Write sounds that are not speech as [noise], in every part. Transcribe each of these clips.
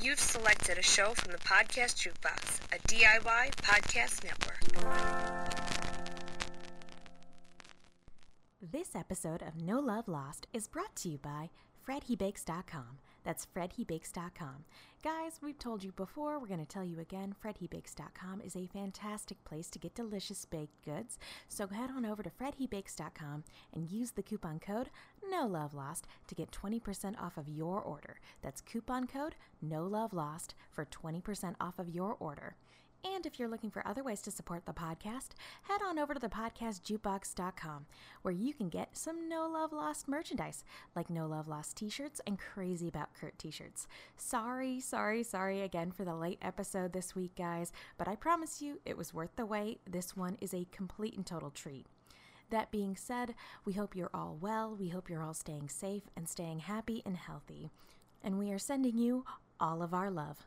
You've selected a show from the Podcast Jukebox, a DIY podcast network. This episode of No Love Lost is brought to you by FredHeBakes.com. That's FredHeBakes.com. Guys, we've told you before, we're going to tell you again. FredHeBakes.com is a fantastic place to get delicious baked goods. So head on over to FredHeBakes.com and use the coupon code No Love Lost to get 20% off of your order. That's coupon code No Love Lost for 20% off of your order. And if you're looking for other ways to support the podcast, head on over to thepodcastjukebox.com, where you can get some No Love Lost merchandise, like No Love Lost t shirts and Crazy About Kurt t shirts. Sorry, sorry, sorry again for the late episode this week, guys, but I promise you it was worth the wait. This one is a complete and total treat. That being said, we hope you're all well, we hope you're all staying safe and staying happy and healthy. And we are sending you all of our love.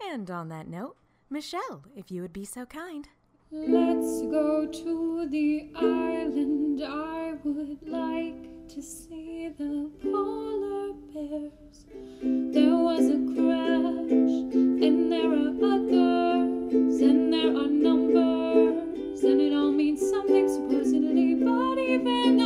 And on that note, Michelle, if you would be so kind. Let's go to the island. I would like to see the polar bears. There was a crash, and there are others, and there are numbers, and it all means something supposedly. But even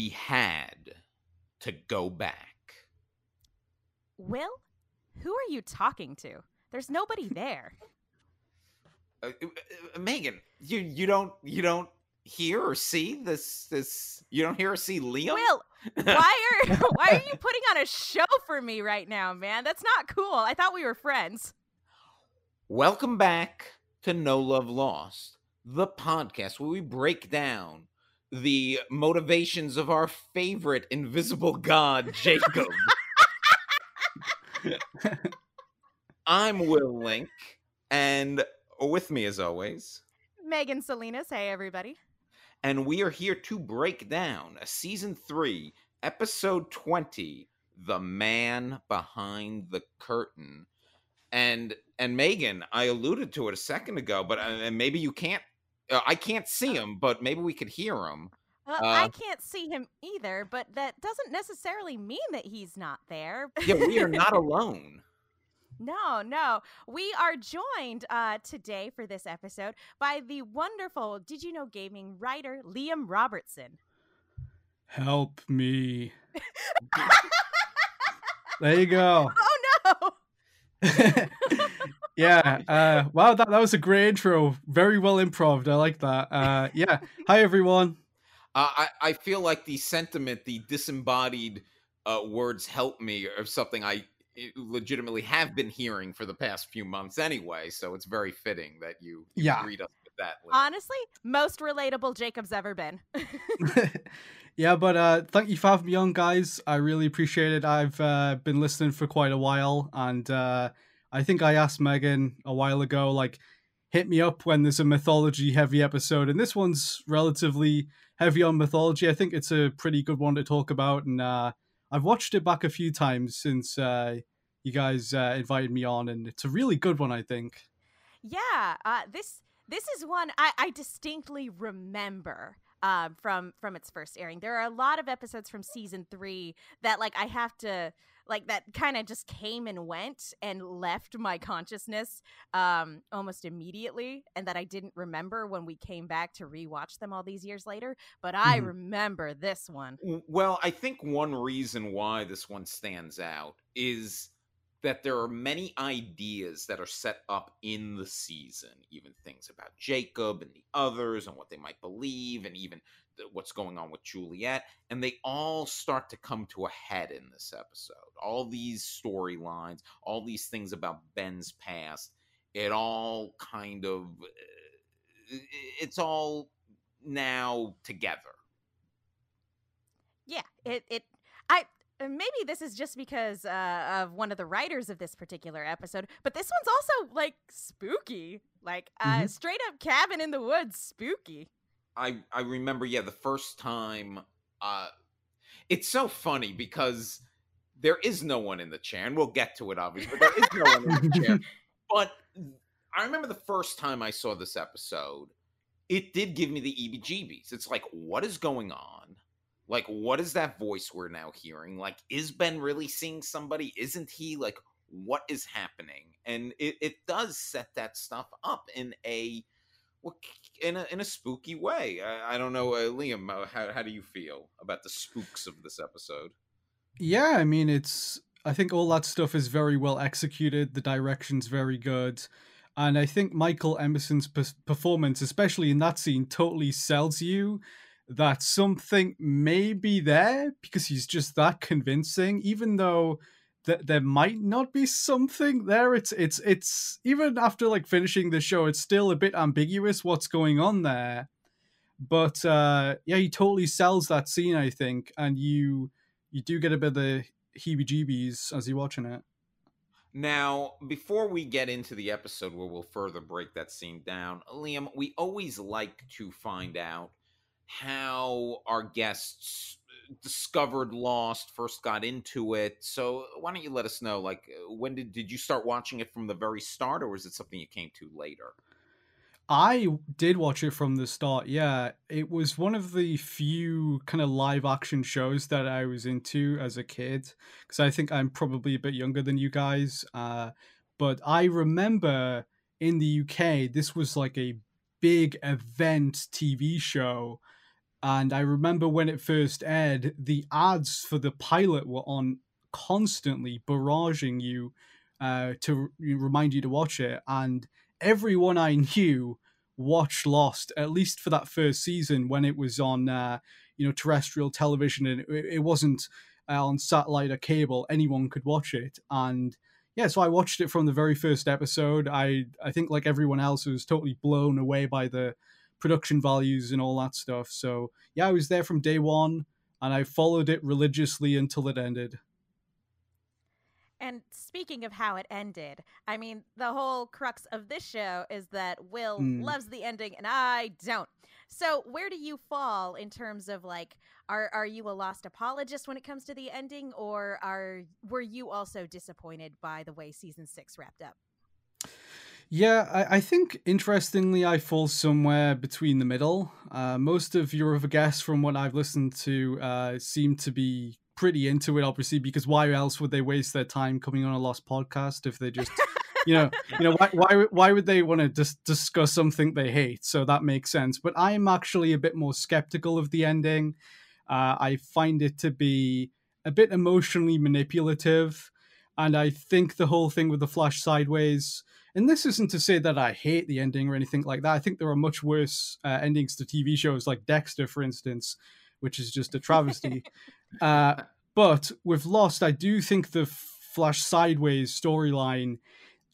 we had to go back. Will, who are you talking to? There's nobody there. Uh, uh, uh, Megan, you you don't you don't hear or see this this you don't hear or see Liam? Will, why are [laughs] why are you putting on a show for me right now, man? That's not cool. I thought we were friends. Welcome back to No Love Lost, the podcast where we break down the motivations of our favorite invisible god, Jacob. I'm Will Link, and with me as always, Megan Salinas, hey everybody. and we are here to break down a season three, episode 20, The Man Behind the Curtain. And and Megan, I alluded to it a second ago, but uh, and maybe you can't uh, I can't see him, but maybe we could hear him. Uh, I Uh, can't see him either, but that doesn't necessarily mean that he's not there. Yeah, we are not [laughs] alone. No, no. We are joined uh, today for this episode by the wonderful Did You Know Gaming writer Liam Robertson. Help me. [laughs] there you go. Oh no! [laughs] yeah. [laughs] Uh, wow, that, that was a great intro. Very well improv. I like that. Uh, yeah. Hi, everyone. Uh, I I feel like the sentiment, the disembodied uh, words "help me" are something I eh, legitimately have been hearing for the past few months anyway. So it's very fitting that you, you Yeah. greet us with that. Liam. Honestly, most relatable Jacob's ever been. [laughs] [laughs] yeah, but uh, thank you for having me on, guys. I really appreciate it. I've uh, been listening for quite a while, and uh, I think I asked Megan a while ago, like, hit me up when there's a mythology heavy episode, and this one's relatively heavy on mythology. I think it's a pretty good one to talk about, and uh, I've watched it back a few times since uh, you guys uh, invited me on, and it's a really good one, I think. Yeah, uh, this this is one I, I distinctly remember um, from from its first airing. There are a lot of episodes from season three that like I have to like that kind of just came and went and left my consciousness um, almost immediately, and that I didn't remember when we came back to rewatch them all these years later. But I Mhm. remember this one. Well, I think one reason why this one stands out is that there are many ideas that are set up in the season, even things about Jacob and the others and what they might believe, and even what's going on with Juliet, and they all start to come to a head in this episode. All these storylines, all these things about Ben's past, it all kind of, uh, it's all now together. Yeah, it it I maybe this is just because uh, of one of the writers of this particular episode, but this one's also like spooky, like uh, Mhm. straight up cabin in the woods, spooky. I I remember, yeah, the first time. Uh, it's so funny because there is no one in the chair, and we'll get to it obviously, but there is no one in the chair. [laughs] But I remember the first time I saw this episode, it did give me the EBGBs. It's like, what is going on? Like, what is that voice we're now hearing? Like, is Ben really seeing somebody? Isn't he? Like, what is happening? And it, it does set that stuff up in a in a in a spooky way. I, I don't know, uh, Liam. Uh, how how do you feel about the spooks of this episode? Yeah, I mean, it's. I think all that stuff is very well executed. The direction's very good. And I think Michael Emerson's performance, especially in that scene, totally sells you that something may be there because he's just that convincing, even though th- there might not be something there. It's it's it's even after like finishing the show, it's still a bit ambiguous what's going on there. But uh yeah, he totally sells that scene, I think, and you you do get a bit of the heebie-jeebies as you're watching it. Now, before we get into the episode where we'll further break that scene down, Liam, we always like to find out how our guests discovered Lost, first got into it. So, why don't you let us know like uh, when did did you start watching it from the very start or was it something you came to later? I did watch it from the start. Yeah, it was one of the few kind of live action shows that I was into as a kid because I think I'm probably a bit younger than you guys. Uh, but I remember in the UK, this was like a big event TV show. And I remember when it first aired, the ads for the pilot were on constantly, barraging you uh, to remind you to watch it. And everyone I knew watched Lost at least for that first season when it was on uh, you know terrestrial television and it, it wasn't uh, on satellite or cable. Anyone could watch it, and yeah, so I watched it from the very first episode. I I think like everyone else was totally blown away by the production values and all that stuff. So yeah, I was there from day one, and I followed it religiously until it ended. And speaking of how it ended, I mean, the whole crux of this show is that Will mm. loves the ending and I don't. So, where do you fall in terms of like are are you a lost apologist when it comes to the ending or are were you also disappointed by the way season 6 wrapped up? Yeah, I, I think interestingly, I fall somewhere between the middle. Uh, most of your other guests, from what I've listened to, uh, seem to be pretty into it, obviously, because why else would they waste their time coming on a Lost podcast if they just, you know, [laughs] you know, why why why would they want to just discuss something they hate? So that makes sense. But I am actually a bit more skeptical of the ending. Uh, I find it to be a bit emotionally manipulative, and I think the whole thing with the flash sideways. And this isn't to say that I hate the ending or anything like that. I think there are much worse uh, endings to TV shows, like Dexter, for instance, which is just a travesty. [laughs] uh, but with Lost, I do think the Flash Sideways storyline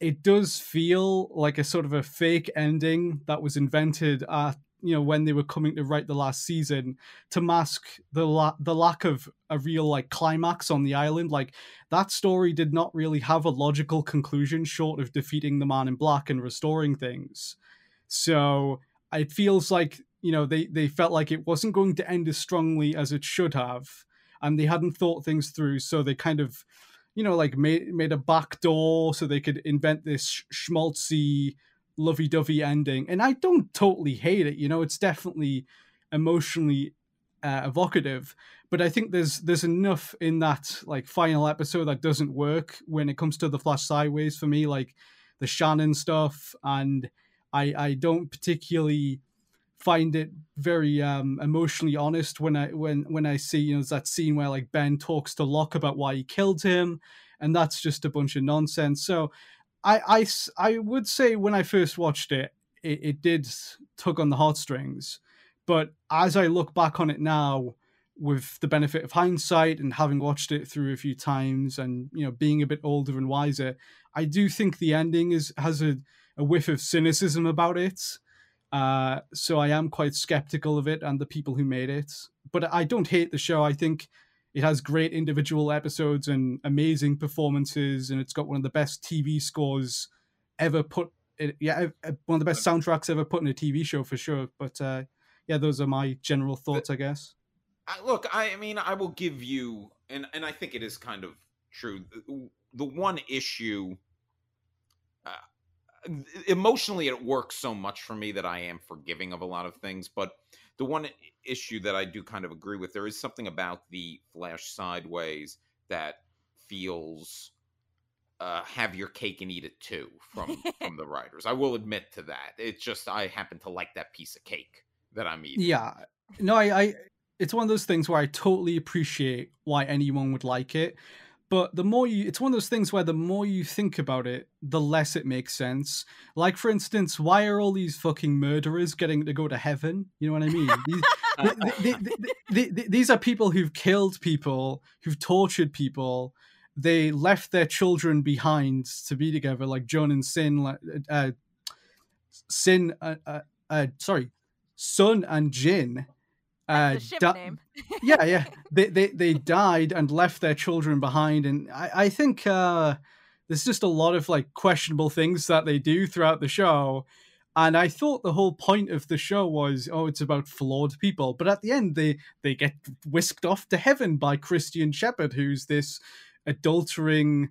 it does feel like a sort of a fake ending that was invented at you know when they were coming to write the last season to mask the la- the lack of a real like climax on the island. Like that story did not really have a logical conclusion short of defeating the man in black and restoring things. So it feels like you know they they felt like it wasn't going to end as strongly as it should have and they hadn't thought things through so they kind of you know like made made a back door so they could invent this schmaltzy lovey-dovey ending and i don't totally hate it you know it's definitely emotionally uh, evocative but i think there's there's enough in that like final episode that doesn't work when it comes to the flash sideways for me like the shannon stuff and i i don't particularly find it very um, emotionally honest when I when when I see you know that scene where like Ben talks to Locke about why he killed him, and that's just a bunch of nonsense. So I I, I would say when I first watched it, it, it did tug on the heartstrings, but as I look back on it now with the benefit of hindsight and having watched it through a few times and you know being a bit older and wiser i do think the ending is has a, a whiff of cynicism about it uh, so I am quite skeptical of it and the people who made it. But I don't hate the show. I think it has great individual episodes and amazing performances, and it's got one of the best TV scores ever put. It, yeah, one of the best soundtracks ever put in a TV show for sure. But uh, yeah, those are my general thoughts, I guess. I, look, I, I mean, I will give you, and and I think it is kind of true. The, the one issue, uh, emotionally, it works so much for me that I am forgiving of a lot of things. But the one issue that I do kind of agree with, there is something about the Flash Sideways that feels uh, have your cake and eat it too from from [laughs] the writers. I will admit to that. It's just I happen to like that piece of cake that I'm eating. Yeah, no, I, I it's one of those things where I totally appreciate why anyone would like it. But the more you, it's one of those things where the more you think about it, the less it makes sense. Like, for instance, why are all these fucking murderers getting to go to heaven? You know what I mean? [laughs] These, these are people who've killed people, who've tortured people. They left their children behind to be together, like John and Sin, like, uh, Sin, uh, uh, uh, sorry, Sun and Jin uh, the ship di- name. [laughs] yeah, yeah. They, they they died and left their children behind, and I, I think uh, there's just a lot of like questionable things that they do throughout the show. And I thought the whole point of the show was, oh, it's about flawed people. But at the end, they they get whisked off to heaven by Christian Shepherd, who's this adultering,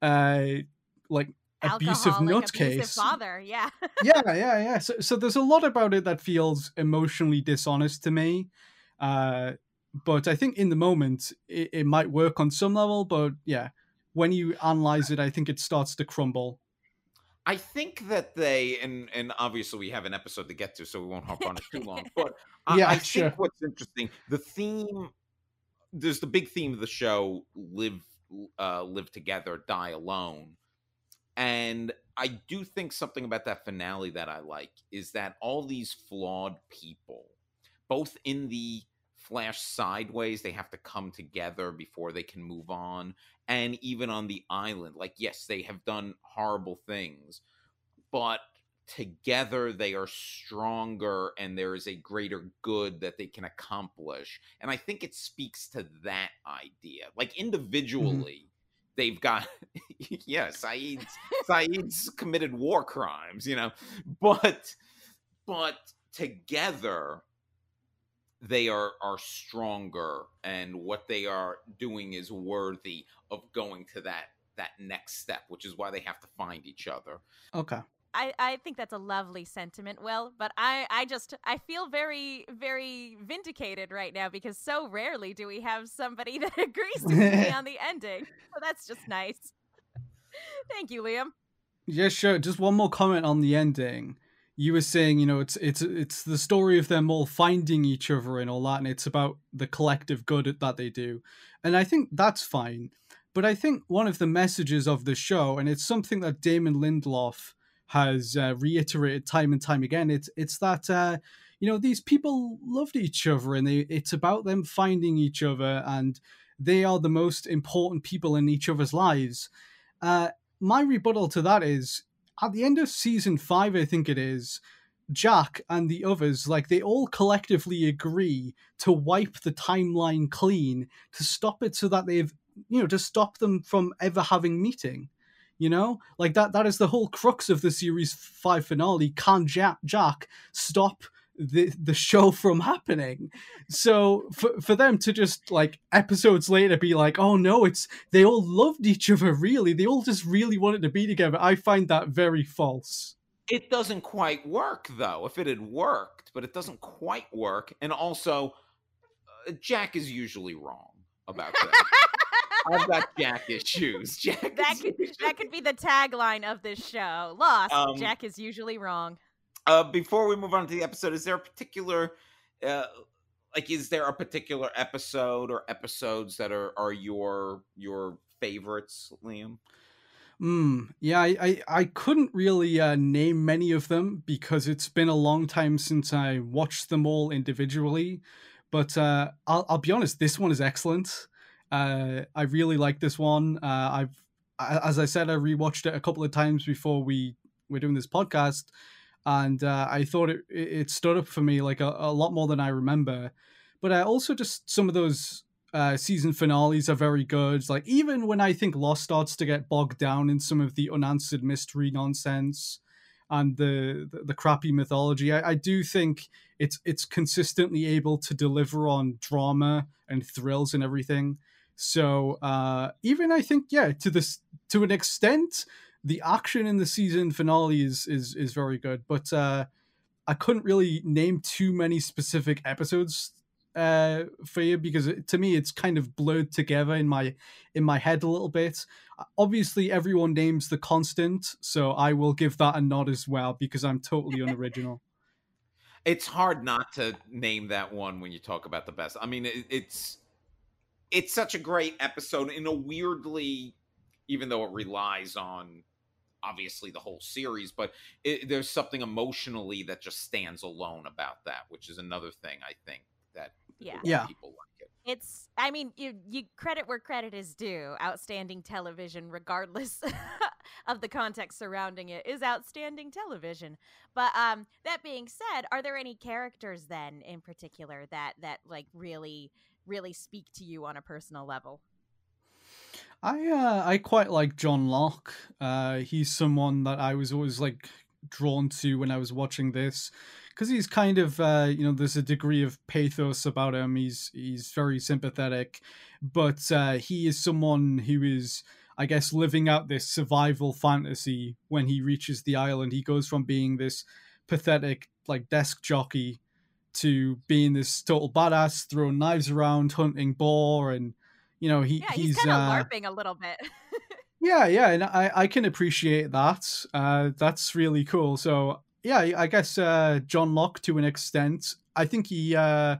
uh, like abusive nutcase. Abusive father, yeah. yeah, [laughs] yeah, yeah. So, so there's a lot about it that feels emotionally dishonest to me. Uh, but I think in the moment it, it might work on some level. But yeah, when you analyze it, I think it starts to crumble. I think that they and and obviously we have an episode to get to, so we won't hop on it too long. [laughs] But I, yeah, I sure. think what's interesting, the theme, there's the big theme of the show: live, uh, live together, die alone and I do think something about that finale that I like is that all these flawed people, both in the Flash sideways, they have to come together before they can move on. And even on the island, like, yes, they have done horrible things, but together they are stronger and there is a greater good that they can accomplish. And I think it speaks to that idea. Like, mm-hmm. individually, they've got [laughs] yeah Sayid's Sayid's committed war crimes you know? But but together they are are stronger and what they are doing is worthy of going to that that next step which is why they have to find each other. Okay I, I think that's a lovely sentiment, Will, but I, I just I feel very, very vindicated right now because so rarely do we have somebody [laughs] that agrees to me [laughs] on the ending. So that's just nice. Thank you, Liam. Yeah, sure. Just one more comment on the ending. You were saying, you know, it's it's it's the story of them all finding each other and all that, and it's about the collective good that they do. And I think that's fine. But I think one of the messages of the show, and it's something that Damon Lindelof has uh, reiterated time and time again. It's it's that uh, you know these people loved each other, and they, it's about them finding each other, and they are the most important people in each other's lives. Uh, my rebuttal to that is at the end of season five, I think it is. Jack and the others, like they all collectively agree to wipe the timeline clean to stop it so that they've, you know, to stop them from ever having meeting you know? Like that that is the whole crux of the series 5 finale. Can jack, jack stop the the show [laughs] from happening? So for, for them to just like episodes later be like oh no it's they all loved each other really. They all just really wanted to be together. I find that very false. It doesn't quite work though if it had worked but it doesn't quite work. And also uh, jack is usually wrong about that [laughs] I've got Jack issues. [laughs] Jack that could that could be the tagline of this show. Lost. Um, Jack is usually wrong. Uh, before we move on to the episode, is there a particular, uh, like, is there a particular episode or episodes that are are your your favorites, Liam? Mm, yeah, I, I, I couldn't really uh, name many of them because it's been a long time since I watched them all individually. But uh, I'll, I'll be honest, this one is excellent. Uh, I really like this one. Uh, I've, as I said, I rewatched it a couple of times before we were doing this podcast, and uh, I thought it it stood up for me like a, a lot more than I remember. But I also just some of those uh, season finales are very good. Like even when I think Lost starts to get bogged down in some of the unanswered mystery nonsense and the the, the crappy mythology, I, I, do think it's it's consistently able to deliver on drama and thrills and everything. So uh, even I think yeah, to this to an extent, the action in the season finale is is is very good. But uh, I couldn't really name too many specific episodes uh, for you because it, to me it's kind of blurred together in my in my head a little bit. Obviously, everyone names the constant, so I will give that a nod as well because I'm totally unoriginal. [laughs] It's hard not to name that one when you talk about the best. I mean, it, it's it's such a great episode in a weirdly, even though it relies on obviously the whole series, but it, there's something emotionally that just stands alone about that, which is another thing I think that Yeah. Yeah. people like it. It's I mean, you you credit where credit is due. Outstanding television regardless [laughs] of the context surrounding it is outstanding television. But um that being said, are there any characters then in particular that that like really really speak to you on a personal level? I uh, I quite like John Locke. Uh, he's someone that I was always like drawn to when I was watching this because he's kind of uh, you know there's a degree of pathos about him. He's he's very sympathetic, but uh, he is someone who is I guess living out this survival fantasy when he reaches the island. He goes from being this pathetic like desk jockey to being this total badass, throwing knives around, hunting boar, and you know he Yeah, he's, he's, kind of uh, larping a little bit. [laughs] yeah, yeah, and I I can appreciate that. Uh, that's really cool. So yeah, I guess uh, John Locke to an extent. I think he uh,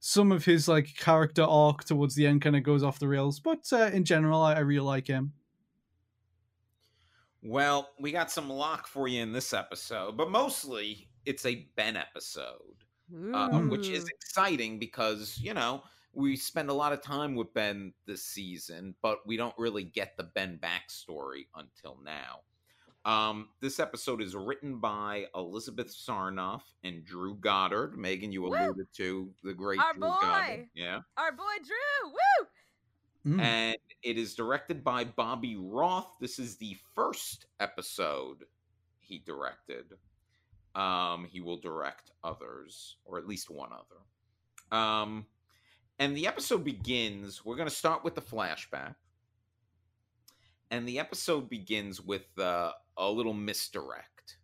some of his like character arc towards the end kind of goes off the rails, but uh, in general, I, I really like him. Well, we got some Locke for you in this episode, but mostly it's a Ben episode, um, which is exciting because you know we spend a lot of time with Ben this season, but we don't really get the Ben backstory until now. Um, this episode is written by Elizabeth Sarnoff and Drew Goddard. Megan, you Woo! alluded to the great Our Drew Goddard. boy! Yeah. Our boy Drew. Woo! Mm. and it is directed by Bobby Roth. This is the first episode he directed. Um, he will direct others, or at least one other. Um, and the episode begins. We're going to start with the flashback, and the episode begins with uh, a little misdirect.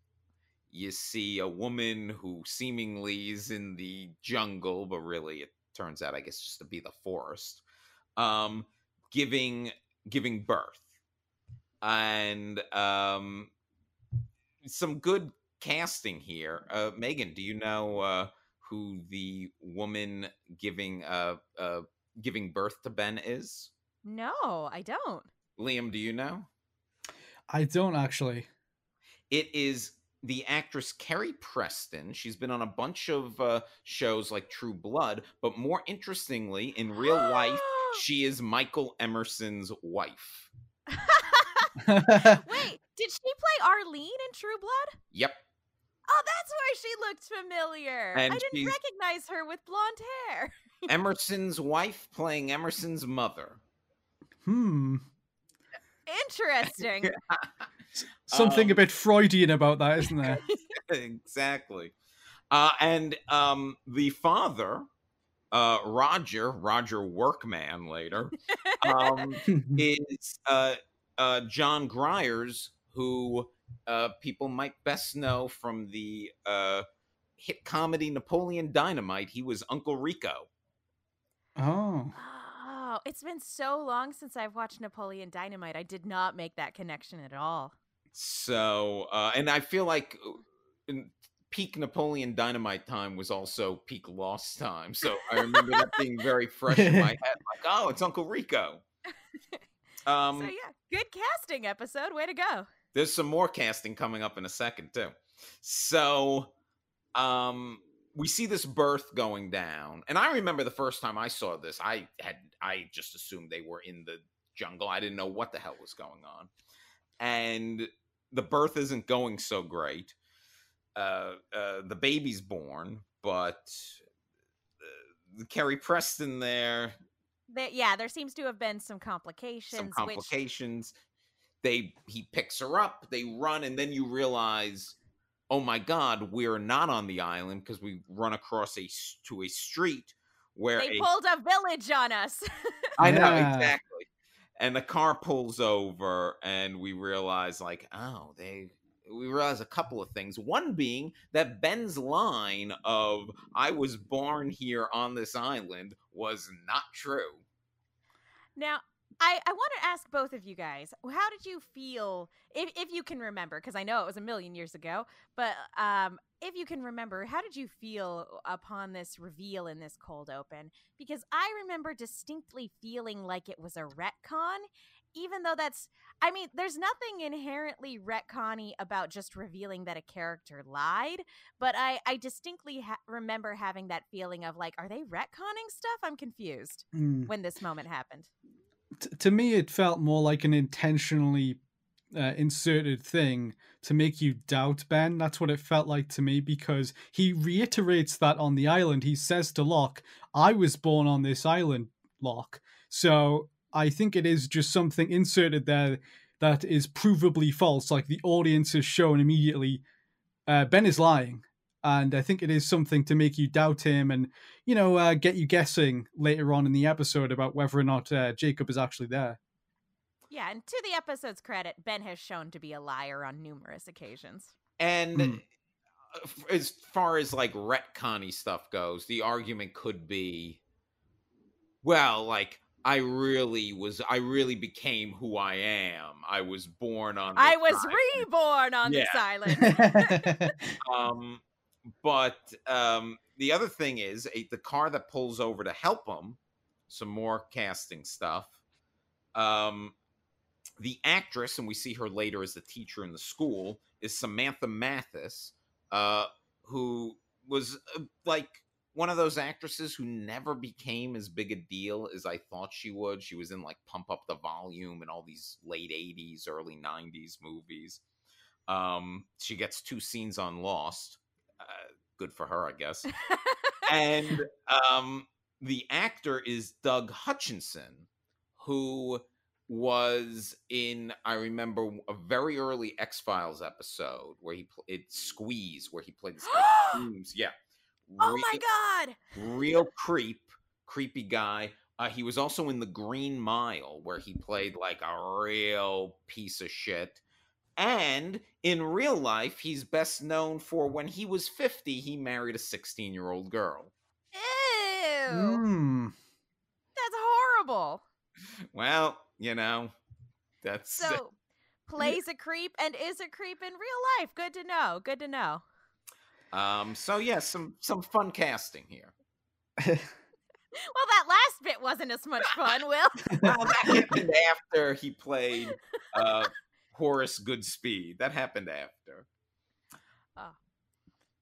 You see a woman who seemingly is in the jungle, but really it turns out, I guess, just to be the forest um, giving giving birth, and um, some good casting here. Uh, Megan, do you know uh, who the woman giving uh, uh, giving birth to Ben is? No, I don't. Liam, do you know? I don't actually. It is the actress Carrie Preston. She's been on a bunch of uh, shows like True Blood, but more interestingly, in real life, [gasps] she is Michael Emerson's wife. [laughs] [laughs] Wait, did she play Arlene in True Blood? Yep. Oh, that's why she looked familiar. And I didn't recognize her with blonde hair. Emerson's wife playing Emerson's mother. hmm. Interesting. [laughs] Something a Um, bit Freudian about that, isn't there? [laughs] exactly. Uh, and um, the father, uh, Roger, Roger Workman later, [laughs] um, is uh, uh, Jon Gries, who uh, people might best know from the uh, hit comedy Napoleon Dynamite. He was Uncle Rico. oh. oh, it's been so long since I've watched Napoleon Dynamite. I did not make that connection at all. So, uh, and I feel like uh, in peak Napoleon Dynamite time was also peak Lost time. So I remember that being very fresh in my [laughs] head. Like, oh, it's Uncle Rico. [laughs] Um, so yeah, good casting episode. Way to go. There's some more casting coming up in a second too. So, um, we see this birth going down, and I remember the first time I saw this, I had I just assumed they were in the jungle. I didn't know what the hell was going on, and the birth isn't going so great. Uh, uh, the baby's born, but uh, Carrie Preston there There, yeah, there seems to have been some complications. some complications. They he picks her up, they run, and then you realize, oh my god, we're not on the island because we run across a to a street where They a pulled a village on us. [laughs] I know Yeah. exactly. And the car pulls over, and we realize, like, oh, they. We realize a couple of things. One being that Ben's line of "I was born here on this island" was not true. Now, I, I want to ask both of you guys, how did you feel, if, if you can remember, because I know it was a million years ago, but um, if you can remember, how did you feel upon this reveal in this cold open? Because I remember distinctly feeling like it was a retcon, even though that's, I mean, there's nothing inherently retconny about just revealing that a character lied, but I, I distinctly ha- remember having that feeling of like, are they retconning stuff? I'm confused Mm. when this moment happened. To me, it felt more like an intentionally uh, inserted thing to make you doubt Ben. That's what it felt like to me because he reiterates that on the island. He says to Locke, I was born on this island, Locke. So I think it is just something inserted there that is provably false. Like the audience is shown immediately, uh, Ben is lying. And I think it is something to make you doubt him and, you know, uh, get you guessing later on in the episode about whether or not uh, Jacob is actually there. Yeah, and to the episode's credit, Ben has shown to be a liar on numerous occasions. And Mm. as far as like retconny stuff goes, the argument could be, well, like I really was, I really became who I am. I was born on. I was island. reborn on this [laughs] island. [laughs] um, but um, the other thing is a, the car that pulls over to help him. Some more casting stuff. Um, the actress, and we see her later as the teacher in the school, is Samantha Mathis, uh, who was uh, like one of those actresses who never became as big a deal as I thought she would. She was in like Pump Up the Volume and all these late 80s, early 90s movies. Um, she gets two scenes on Lost. Good for her, I guess. [laughs] and um, the actor is Doug Hutchison, who was in I remember a very early X Files episode where he pl- it Squeeze where he played this Tooms. [gasps] Yeah. oh Real- my god! real creep, creepy guy. Uh, he was also in The Green Mile, where he played like a real piece of shit. And in real life, he's best known for when he was 50, he married a 16 year old girl. Ew! Mm. That's horrible. Well, you know, that's. So, plays a creep and is a creep in real life. Good to know. Good to know. um, so, yeah, some, some fun casting here. [laughs] Well, that last bit wasn't as much fun, Will. [laughs] Well, that happened after he played uh, Horace Goodspeed. That happened after.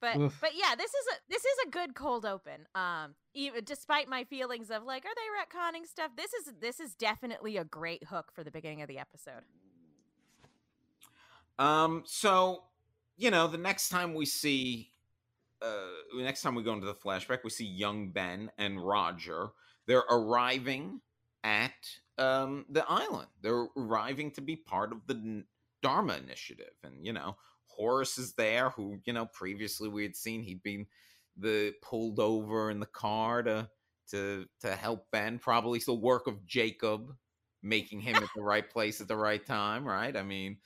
But Oof. but yeah, this is a this is a good cold open. Um, even despite my feelings of like, are they retconning stuff? This is this is definitely a great hook for the beginning of the episode. Um, so you know, the next time we see uh the next time we go into the flashback, we see young Ben and Roger. They're arriving at um the island. They're arriving to be part of the Dharma initiative. And you know, Horace is there, who, you know, previously we had seen he'd been the pulled over in the car to to to help Ben. Probably the work of Jacob, making him at the [laughs] right place at the right time, right? I mean,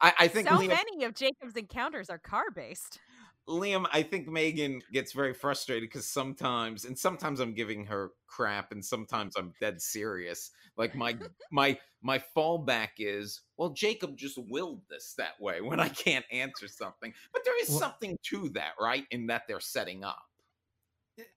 I, I think so many of Jacob's encounters are car based. Liam, I think Megan gets very frustrated because sometimes, and sometimes I'm giving her crap, and sometimes I'm dead serious. Like my [laughs] my my fallback is, well, Jacob just willed this that way when I can't answer something. But there is Well- something to that, right? In that they're setting up.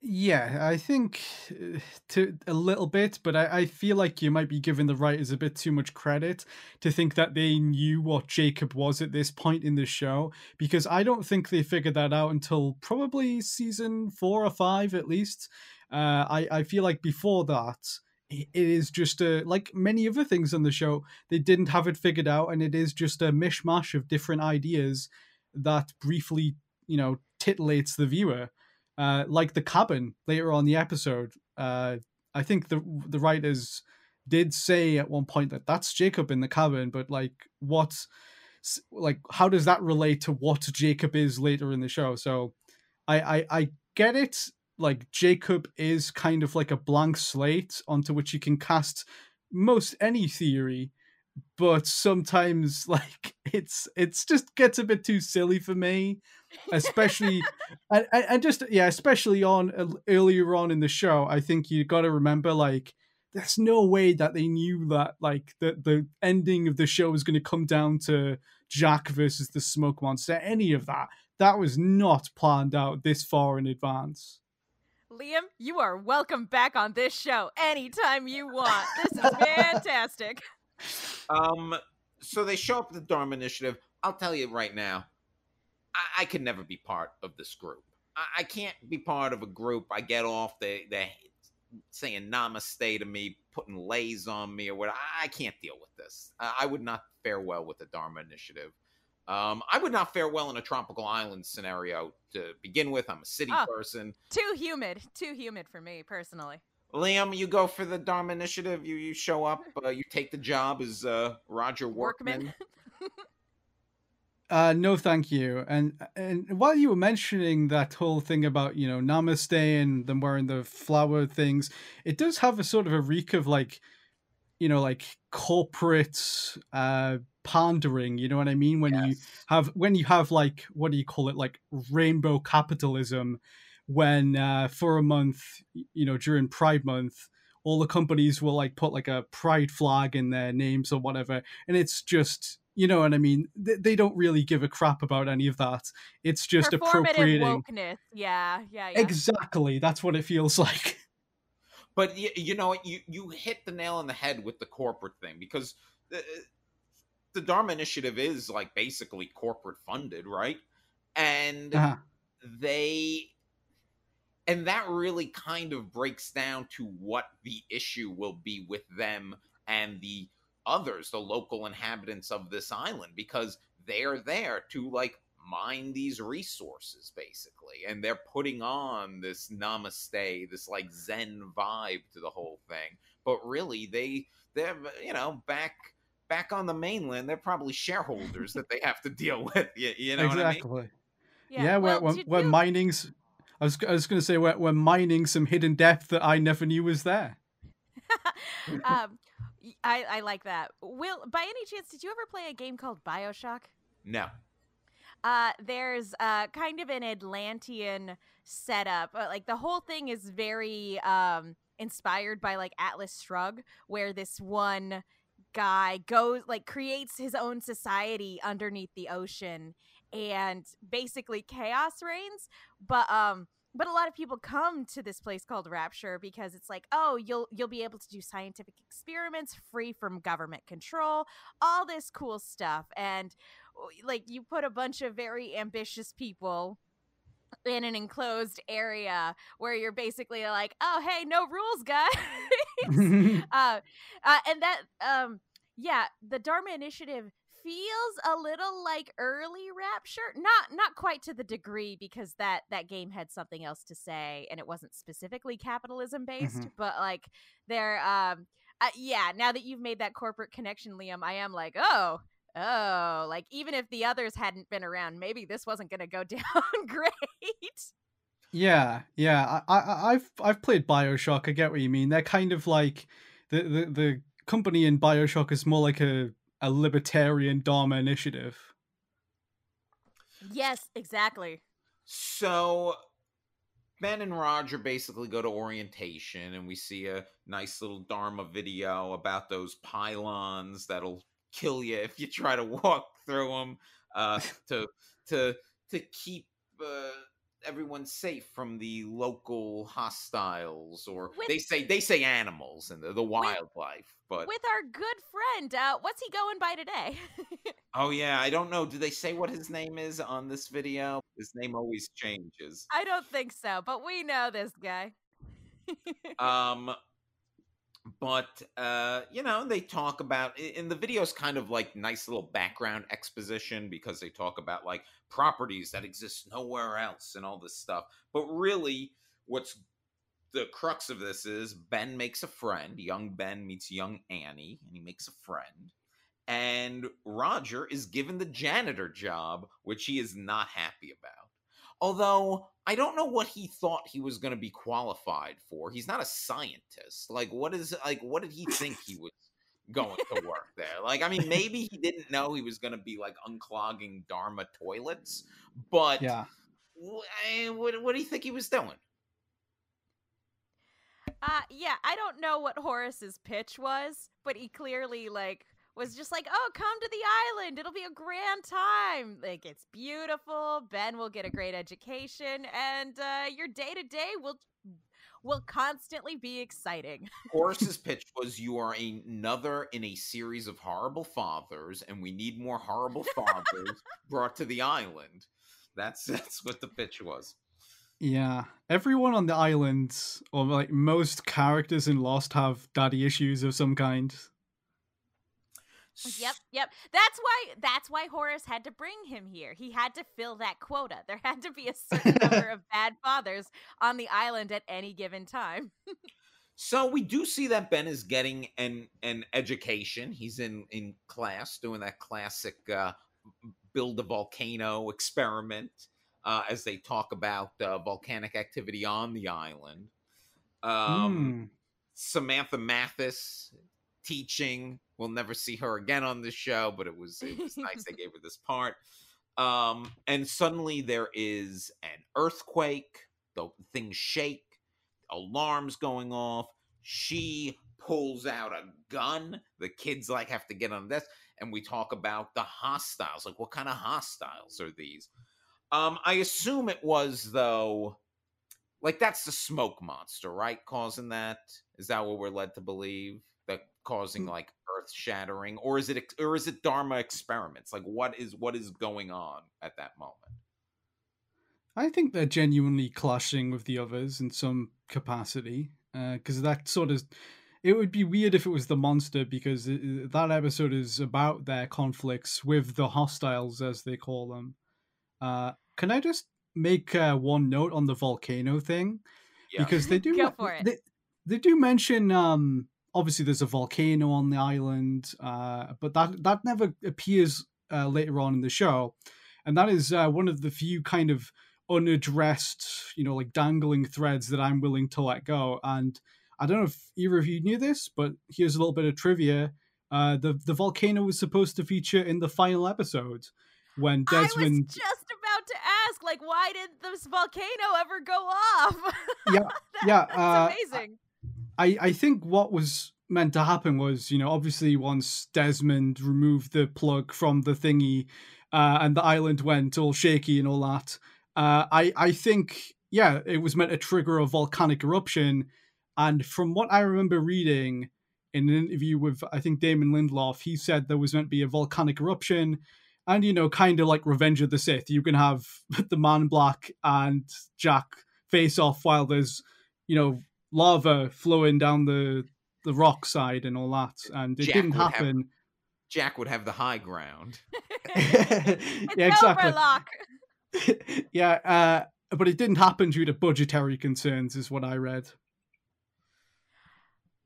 Yeah, I think uh, to a little bit, but I, I feel like you might be giving the writers a bit too much credit to think that they knew what Jacob was at this point in the show, because I don't think they figured that out until probably season four or five at least. Uh, I, I feel like before that, it is just a, like many other things on the show, they didn't have it figured out, and it is just a mishmash of different ideas that briefly, you know, titillates the viewer uh, like the cabin later on the episode. Uh, I think the the writers did say at one point that that's Jacob in the cabin, but like what, like how does that relate to what Jacob is later in the show? So, I I, I get it like Jacob is kind of like a blank slate onto which you can cast most any theory but sometimes [laughs] like it's it's just gets a bit too silly for me especially and, and just yeah especially on uh, earlier on in the show i think you got to remember like there's no way that they knew that like the the ending of the show was going to come down to jack versus the smoke monster any of that that was not planned out this far in advance Liam, you are welcome back on this show anytime you want. This is [laughs] fantastic. Um, so they show up at the Dharma Initiative. I'll tell you right now, I, I can never be part of this group. I, I can't be part of a group. I get off. They they saying namaste to me, putting leis on me or what. I can't deal with this. I would not fare well with the Dharma Initiative. Um, I would not fare well in a tropical island scenario to begin with. I'm a city oh, person. Too humid. Too humid for me personally. Liam, you go for the Dharma Initiative. You you show up. [laughs] Uh, you take the job as uh, Roger Workman. Workman. [laughs] uh, no, thank you. And and while you were mentioning that whole thing about you know Namaste and them wearing the flower things, it does have a sort of a reek of like, you know, like corporate uh pandering. You know what I mean? When yes. you have when you have like what do you call it? Like rainbow capitalism when uh, for a month, you know, during Pride Month, all the companies will like put like a pride flag in their names or whatever, and it's just you know what I mean. They, they don't really give a crap about any of that. It's just appropriating wokeness. Yeah, yeah, yeah. Exactly. That's what it feels [laughs] like. But you, you know, you you hit the nail on the head with the corporate thing because the, the Dharma Initiative is like basically corporate funded, right? And uh-huh. they and that really kind of breaks down to what the issue will be with them and the others the local inhabitants of this island because they're there to like mine these resources basically. And they're putting on this namaste this like zen vibe to the whole thing. But really they they're you know back back on the mainland they're probably shareholders that they have to deal [laughs] with you, you know exactly I mean? yeah, yeah well, when, when, when mining's I was I was going to say we're, we're mining some hidden depth that I never knew was there. [laughs] um, I I like that. Will, by any chance, did you ever play a game called Bioshock? No. Uh, there's uh, kind of an Atlantean setup. Uh, like the whole thing is very um, inspired by like Atlas Shrugged, where this one guy goes like creates his own society underneath the ocean and basically chaos reigns but um but a lot of people come to this place called rapture because it's like oh you'll you'll be able to do scientific experiments free from government control all this cool stuff. And like you put a bunch of very ambitious people in an enclosed area where you're basically like oh hey no rules guys. [laughs] [laughs] Uh, uh, and that um yeah the dharma initiative feels a little like early rapture not not quite to the degree because that that game had something else to say and it wasn't specifically capitalism based mm-hmm. but like there um uh, yeah now that you've made that corporate connection liam i am like oh oh like even if the others hadn't been around maybe this wasn't going to go [laughs] down great yeah yeah I, I i've i've played bioshock i get what you mean they're kind of like the the, the company in bioshock is more like a a libertarian Dharma initiative. Yes, exactly. So Ben and Roger basically go to orientation, and we see a nice little Dharma video about those pylons that'll kill you if you try to walk through them. Uh, to to to keep uh, everyone's safe from the local hostiles or with, they say they say animals and the, the wildlife with, but with our good friend uh what's he going by today? [laughs] Oh yeah i don't know do they say what his name is on this video? His name always changes. I don't think so but we know this guy. Um but uh you know they talk about in the videos kind of like nice little background exposition because they talk about like properties that exist nowhere else and all this stuff but really what's the crux of this is ben makes a friend young ben meets young annie and he makes a friend and roger is given the janitor job which he is not happy about Although I don't know what he thought he was going to be qualified for. He's not a scientist. Like, what is like? What did he think he was going to work there? Like, I mean, maybe he didn't know he was going to be like unclogging Dharma toilets, but Yeah. wh- what, what do you think he was doing? Uh yeah, I don't know what Horace's pitch was, but he clearly like was just like, "Oh, come to the island. It'll be a grand time. Like it's beautiful. Ben will get a great education and uh your day-to-day will will constantly be exciting." [laughs] Horace's pitch was you are another in a series of horrible fathers, and we need more horrible fathers brought to the island. That's [laughs] that's what the pitch was. Yeah, everyone on the island, or like most characters in Lost, have daddy issues of some kind. Yep, yep. That's why that's why Horace had to bring him here. He had to fill that quota. There had to be a certain number of [laughs] bad fathers on the island at any given time. [laughs] So we do see that Ben is getting an an education. He's in in class doing that classic uh, build a volcano experiment uh, as they talk about uh, volcanic activity on the island. Um, Hmm. Samantha Mathis teaching. We'll never see her again on this show, but it was it was nice they [laughs] gave her this part. Um, and suddenly there is an earthquake. The things shake. Alarms going off. She pulls out a gun. The kids like have to get on this, and we talk about the hostiles. Like, what kind of hostiles are these? Um, I assume it was though like that's the smoke monster, right? Causing that is that what we're led to believe? That causing Mm. like earth shattering, or is it or is it Dharma experiments? Like what is what is going on at that moment? I think they're genuinely clashing with the others in some capacity, because that sort of. It would be weird if it was the monster, because it, it- that episode is about their conflicts with the hostiles, as they call them. Uh, can I just make uh, one note on the volcano thing? Yeah. because they [laughs] do Go for it. They, they do mention um obviously there's a volcano on the island uh but that that never appears uh, later on in the show and that is uh, one of the few kind of unaddressed you know like dangling threads that i'm willing to let go and i don't know if either of you knew this but here's a little bit of trivia uh the the volcano was supposed to feature in the final episode when I desmond was just about to ask, like, why did this volcano ever go off? Yeah, [laughs] That- yeah, that's uh, amazing. I, I think what was meant to happen was, you know, obviously once Desmond removed the plug from the thingy uh, and the island went all shaky and all that, uh, I, I think, yeah, it was meant to trigger a volcanic eruption. And from what I remember reading in an interview with, I think, Damon Lindelof, he said there was meant to be a volcanic eruption. And, you know, kind of like Revenge of the Sith, you can have [laughs] the man black and Jack face off while there's, you know, lava flowing down the the rock side and all that, and it Jack didn't would have- happen. Jack would have the high ground. [laughs] [laughs] It's yeah, exactly. over, [laughs] yeah, uh, but it didn't happen due to budgetary concerns, is what I read.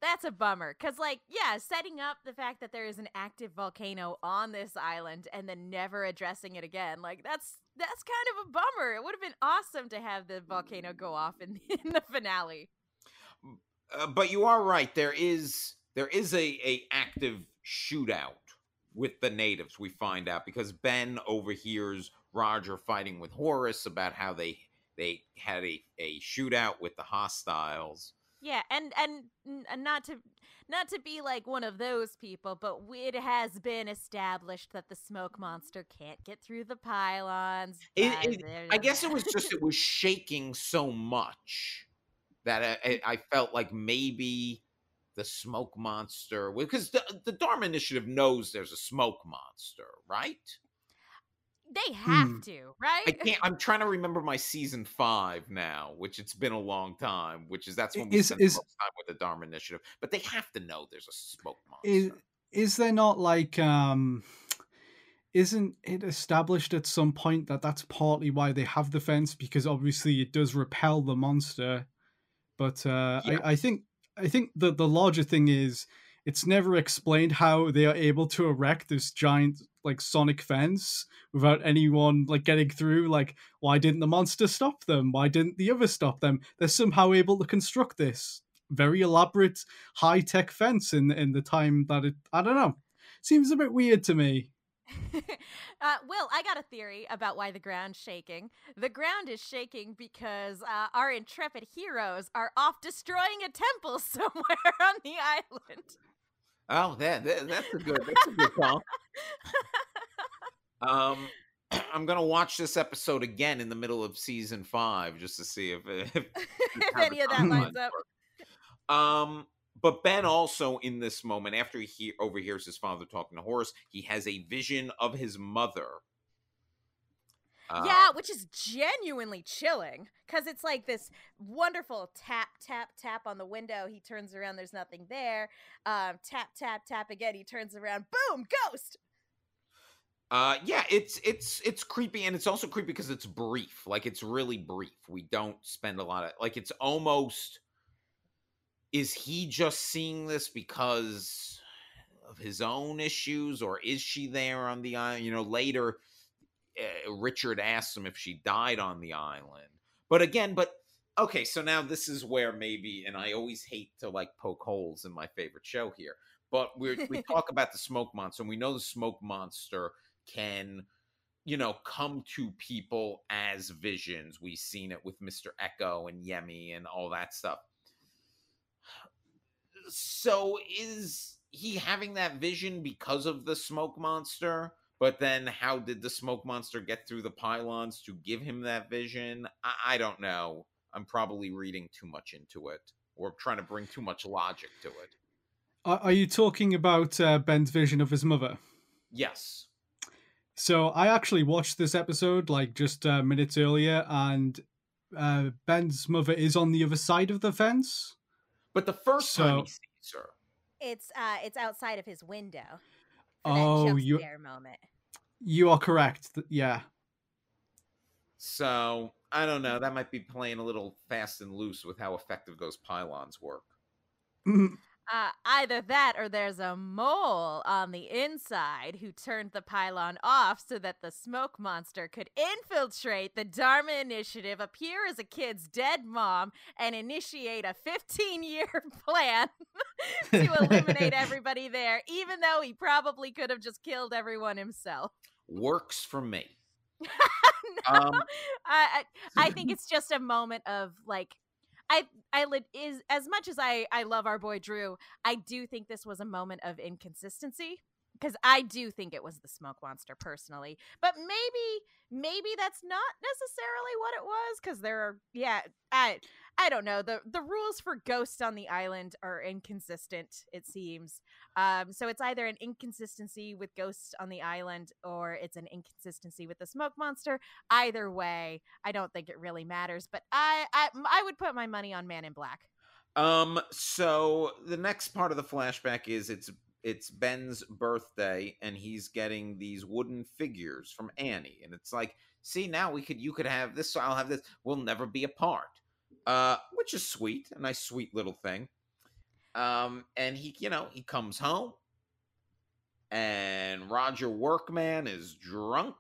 That's a bummer. Cause like, yeah, setting up the fact that there is an active volcano on this island and then never addressing it again, like that's that's kind of a bummer. It would have been awesome to have the volcano go off in, in the finale. Uh, but you are right. There is there is a a active shootout with the natives. We find out because Ben overhears Roger fighting with Horace about how they they had a a shootout with the hostiles. Yeah, and and and not to not to be like one of those people, but it has been established that the smoke monster can't get through the pylons. It- it- I guess it was just [laughs] it was shaking so much that I, I I felt like maybe the smoke monster because the the Dharma Initiative knows there's a smoke monster, right? they have Hmm. to, right? I can't. I'm [laughs] trying to remember my season five now, which it's been a long time. Which is that's when we Is- spent is- the most time with the Dharma Initiative. But they have to know there's a smoke monster. Is is there not like um isn't it established at some point that that's partly why they have the fence because obviously it does repel the monster but uh Yeah. I, I think i think the the larger thing is it's never explained how they are able to erect this giant like sonic fence without anyone like getting through like why didn't the monster stop them? Why didn't the other stop them? They're somehow able to construct this very elaborate high-tech fence in in the time that it i don't know. Seems a bit weird to me uh, Will, I got a theory about why the ground's shaking. The ground is shaking because uh, our intrepid heroes are off destroying a temple [laughs] somewhere on the island. Oh, that, that that's a good that's a good call. um, [clears throat] I'm gonna watch this episode again in the middle of season five just to see if if, if [laughs] any of that lines up. Um, but Ben also in this moment, after he overhears his father talking to Horace, he has a vision of his mother. Uh, yeah, which is genuinely chilling because it's like this wonderful tap, tap, tap on the window. He turns around, there's nothing there. Um, tap, tap, tap again. He turns around, boom, ghost. Uh, yeah, it's it's it's creepy, and it's also creepy because it's brief. Like it's really brief. We don't spend a lot of like it's almost is he just seeing this because of his own issues or is she there on the island you know later uh, richard asks him if she died on the island. But again but okay so now this is where maybe and i always hate to like poke holes in my favorite show here but we we [laughs] talk about the smoke monster and we know the smoke monster can you know come to people as visions. We've seen it with mr Eko and yemi and all that stuff so is he having that vision because of the smoke monster? But then how did the smoke monster get through the pylons to give him that vision? I, I don't know. I'm probably reading too much into it or trying to bring too much logic to it. Are you talking about uh, Ben's vision of his mother? Yes. So I actually watched this episode like just uh, minutes earlier, and uh, Ben's mother is on the other side of the fence. But the first so, time he sees her, it's uh, it's outside of his window. oh, you moment. You are correct. Yeah. So I don't know. That might be playing a little fast and loose with how effective those pylons work. Uh, either that or there's a mole on the inside who turned the pylon off so that the smoke monster could infiltrate the Dharma Initiative, appear as a kid's dead mom, and initiate a 15 year [laughs] plan [laughs] to eliminate [laughs] everybody there, even though he probably could have just killed everyone himself. Works for me. no, um, I, I think it's just a moment of like I I is as much as I I love our boy Drew, I do think this was a moment of inconsistency because I do think it was the smoke monster personally. But maybe maybe that's not necessarily what it was because there are yeah I I don't know the the rules for ghosts on the island are inconsistent it seems. Um, so it's either an inconsistency with ghosts on the island or it's an inconsistency with the smoke monster. Either way, I don't think it really matters. But I I I would put my money on Man in Black. Um. So the next part of the flashback is it's it's Ben's birthday and he's getting these wooden figures from Annie and it's like see now we could you could have this so I'll have this we'll never be apart uh which is sweet a nice sweet little thing um and he you know he comes home and Roger Workman is drunk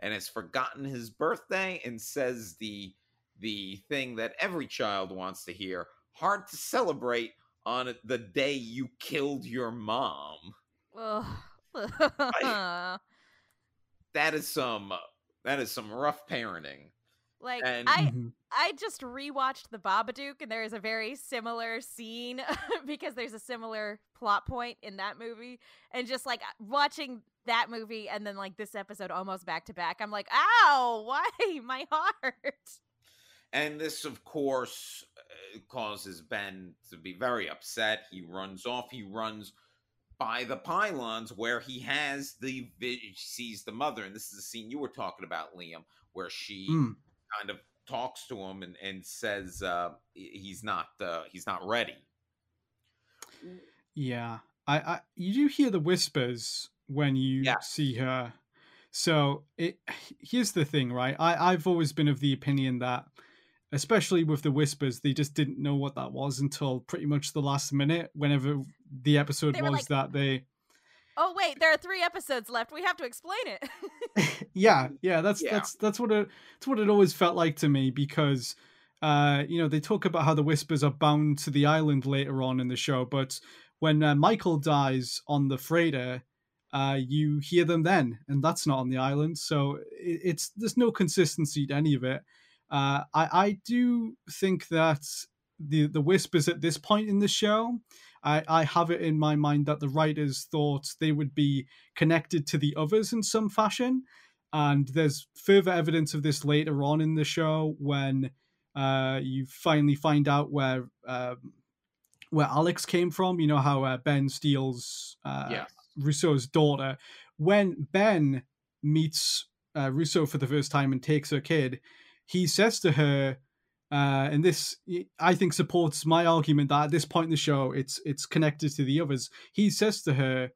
and has forgotten his birthday and says the the thing that every child wants to hear hard to celebrate on the day you killed your mom. [laughs] That is some that is some rough parenting. Like and, I mm-hmm. I just rewatched The Babadook and there is a very similar scene [laughs] because there's a similar plot point in that movie and just like watching that movie and then like this episode almost back to back I'm like, "Ow, [laughs] why [laughs] my heart?" And this of course causes Ben to be very upset. He runs off. He runs by the pylons where he has the sees the mother, and this is the scene you were talking about, Liam, where she mm. Kind of talks to him and, and says uh, he's not uh, he's not ready. Yeah, I, I you do hear the whispers when you yeah. see her. So it here's the thing, right? I I've always been of the opinion that especially with the whispers, they just didn't know what that was until pretty much the last minute, whenever the episode was like, that they. Oh wait, there are three episodes left. We have to explain it. [laughs] [laughs] yeah, yeah, that's Yeah. that's that's what it that's what it always felt like to me because uh you know they talk about how the whispers are bound to the island later on in the show, but when uh, Michael dies on the freighter, uh you hear them then, and that's not on the island, so it, it's there's no consistency to any of it. Uh, I I do think that the the whispers at this point in the show. I, I have it in my mind that the writers thought they would be connected to the others in some fashion. And there's further evidence of this later on in the show when uh, you finally find out where um, where Alex came from. You know how uh, Ben steals uh, yes. Rousseau's daughter. When Ben meets uh, Rousseau for the first time and takes her kid, he says to her, uh, and this I think supports my argument that at this point in the show, it's it's connected to the others. He says to her,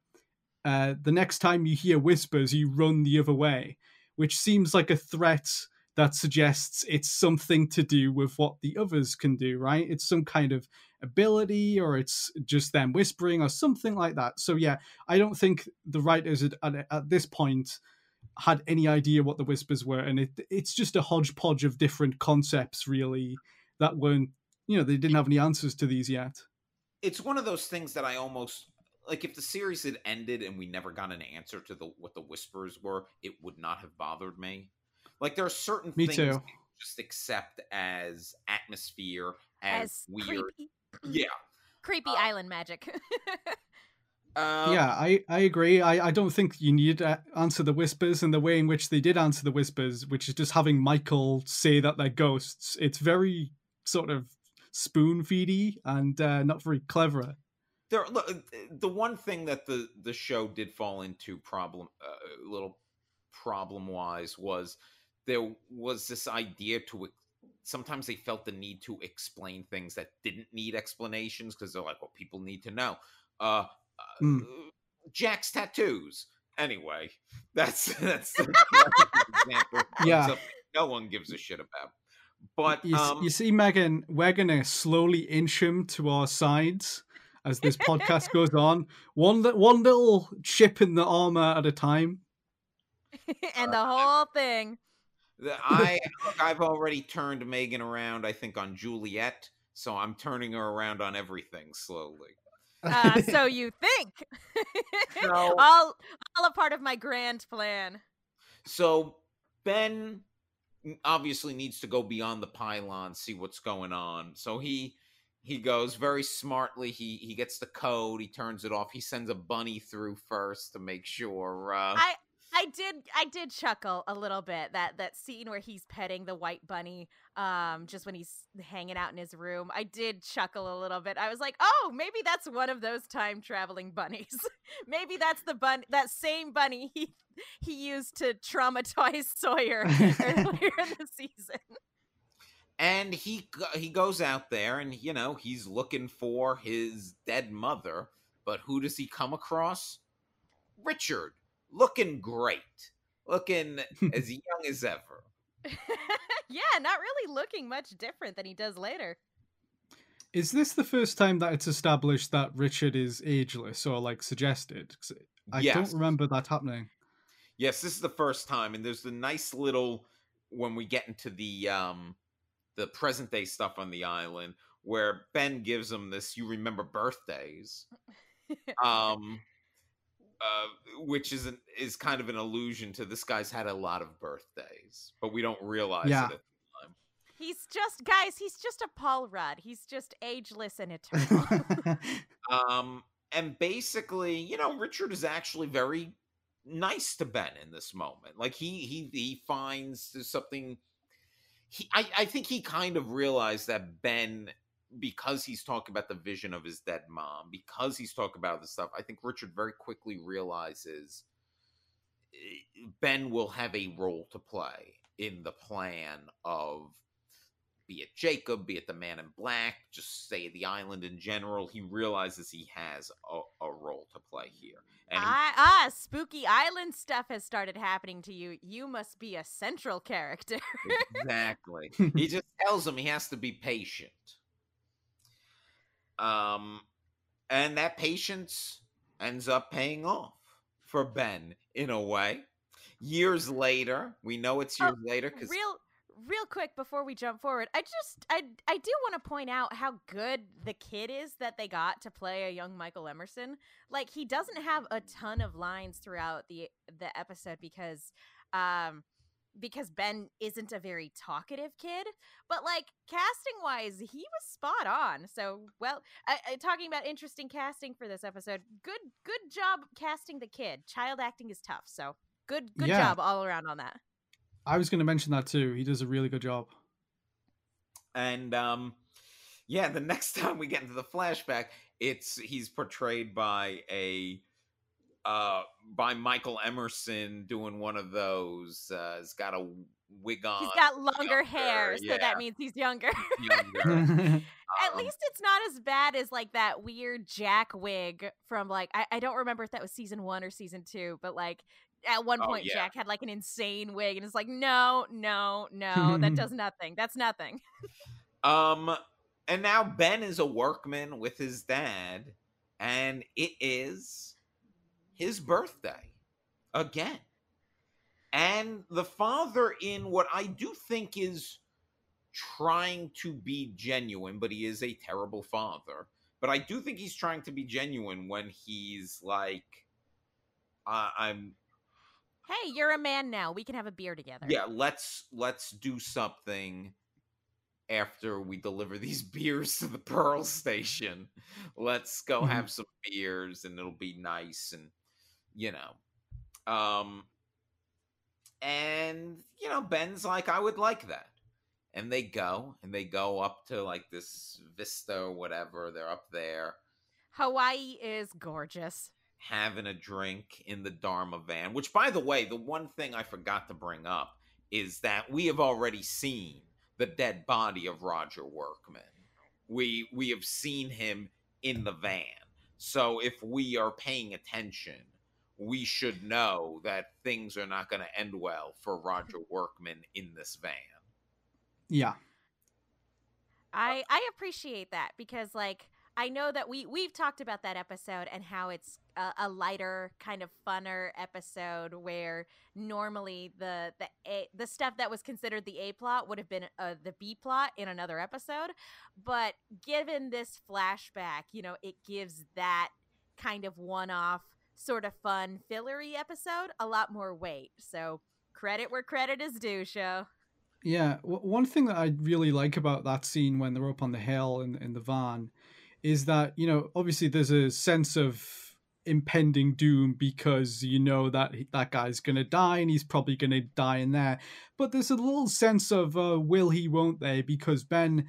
uh, "The next time you hear whispers, you run the other way," which seems like a threat that suggests it's something to do with what the others can do. Right? It's some kind of ability, or it's just them whispering, or something like that. So yeah, I don't think the writers at, at, at this point had any idea what the whispers were and it it's just a hodgepodge of different concepts really that weren't you know they didn't have any answers to these yet It's one of those things that I almost like if the series had ended and we never got an answer to the what the whispers were, it would not have bothered me. Like there are certain Me things too. just accept as atmosphere, as, As weird. creepy, Yeah. creepy Uh, island magic. [laughs] Um, yeah i i agree. I i don't think you need to answer the whispers and the way in which they did answer the whispers which is just having michael say that they're ghosts. It's very sort of spoon feedy and uh, not very clever. There uh, the one thing that the the show did fall into problem uh, a little problem wise was there was this idea to sometimes they felt the need to explain things that didn't need explanations because they're like well people need to know. Uh, uh Mm. jack's tattoos anyway [laughs] that's that's [laughs] the example Yeah. no one gives a shit about but you, um, you see megan we're gonna slowly inch him to our sides as this podcast [laughs] goes on one one little chip in the armor at a time and the whole thing. I I've already turned Megan around. I think on Juliet, so I'm turning her around on everything slowly. Uh, [laughs] so you think? [laughs] No. all, all a part of my grand plan. So Ben obviously needs to go beyond the pylon, see what's going on. So he he goes very smartly. He he gets the code. He turns it off. He sends a bunny through first to make sure. Uh, I I did I did chuckle a little bit that that scene where he's petting the white bunny um just when he's hanging out in his room. I did chuckle a little bit. I was like, "Oh, maybe that's one of those time traveling bunnies. [laughs] maybe that's the bun that same bunny he he used to traumatize [laughs] Sawyer [laughs] earlier in the season." and he he goes out there and you know he's looking for his dead mother but who does he come across richard looking great looking as [laughs] young as ever yeah, not really looking much different than he does later. is this the first time that it's established that richard is ageless or like suggested? i yes don't remember that happening yes this is the first time and there's the nice little when we get into the um the present day stuff on the island where ben gives him this you remember birthdays [laughs] um uh, which is an, is kind of an allusion to this guy's had a lot of birthdays, but we don't realize Yeah. it at. He's just guys, he's just a Paul Rudd. He's just ageless and [laughs] eternal. Um, and basically, you know, Richard is actually very nice to Ben in this moment. Like he he he finds something. He I I think he kind of realized that Ben because he's talking about the vision of his dead mom, because he's talking about this stuff, I think Richard very quickly realizes eh, Ben will have a role to play in the plan of be it Jacob, be it the man in black, just say the island in general. He realizes he has a, a role to play here. And he- ah, ah, spooky island stuff has started happening to you. You must be a central character. [laughs] exactly. [laughs] he just tells him he has to be patient. Um, and that patience ends up paying off. for Ben in a way. Years later, we know it's years Oh, later because real real quick before we jump forward i just i i do want to point out how good the kid is that they got to play a young michael emerson like he doesn't have a ton of lines throughout the the episode because um because ben isn't a very talkative kid but like casting wise he was spot on so well I, I, talking about interesting casting for this episode good good job casting the kid child acting is tough so good good Yeah. job all around on that I was going to mention that too. He does a really good job. and um yeah the next [laughs] time we get into the flashback it's he's portrayed by a uh by michael emerson doing one of those uh he's got a wig on He's got longer hair, so yeah. that means he's younger. [laughs] younger. At Um, least it's not as bad as like that weird Jack wig from like I, I don't remember if that was season one or season two, but like at one point yeah. Jack had like an insane wig, and it's like no, no, no, that [laughs] does nothing. That's nothing. Um, and now Ben is a workman with his dad, and it is his birthday again. And the father, in what I do think is trying to be genuine, but he is a terrible father. But I do think he's trying to be genuine when he's like, I I'm Hey, you're a man now. We can have a beer together. yeah let's let's do something after we deliver these [laughs] beers to the pearl station let's go Mhm. have some beers and it'll be nice and you know um and you know ben's like i would like that and they go and they go up to like this vista or whatever they're up there Hawaii is gorgeous. having a drink in the Dharma van, which, by the way, the one thing I forgot to bring up is that we have already seen the dead body of Roger Workman. We we have seen him in the van. So if we are paying attention, we should know that things are not going to end well for Roger Workman in this van. yeah. I I appreciate that because like I know that we we've talked about that episode and how it's a, a lighter kind of funner episode where normally the the a, the stuff that was considered the A plot would have been uh, the B plot in another episode, but given this flashback, you know, it gives that kind of one-off sort of fun fillery episode a lot more weight. So credit where credit is due, show. Yeah, w- one thing that I really like about that scene when they're up on the hill in in the van is that you know obviously there's a sense of impending doom because you know that that guy's gonna die and he's probably gonna die in there, but there's a little sense of uh, will he, won't they? Because Ben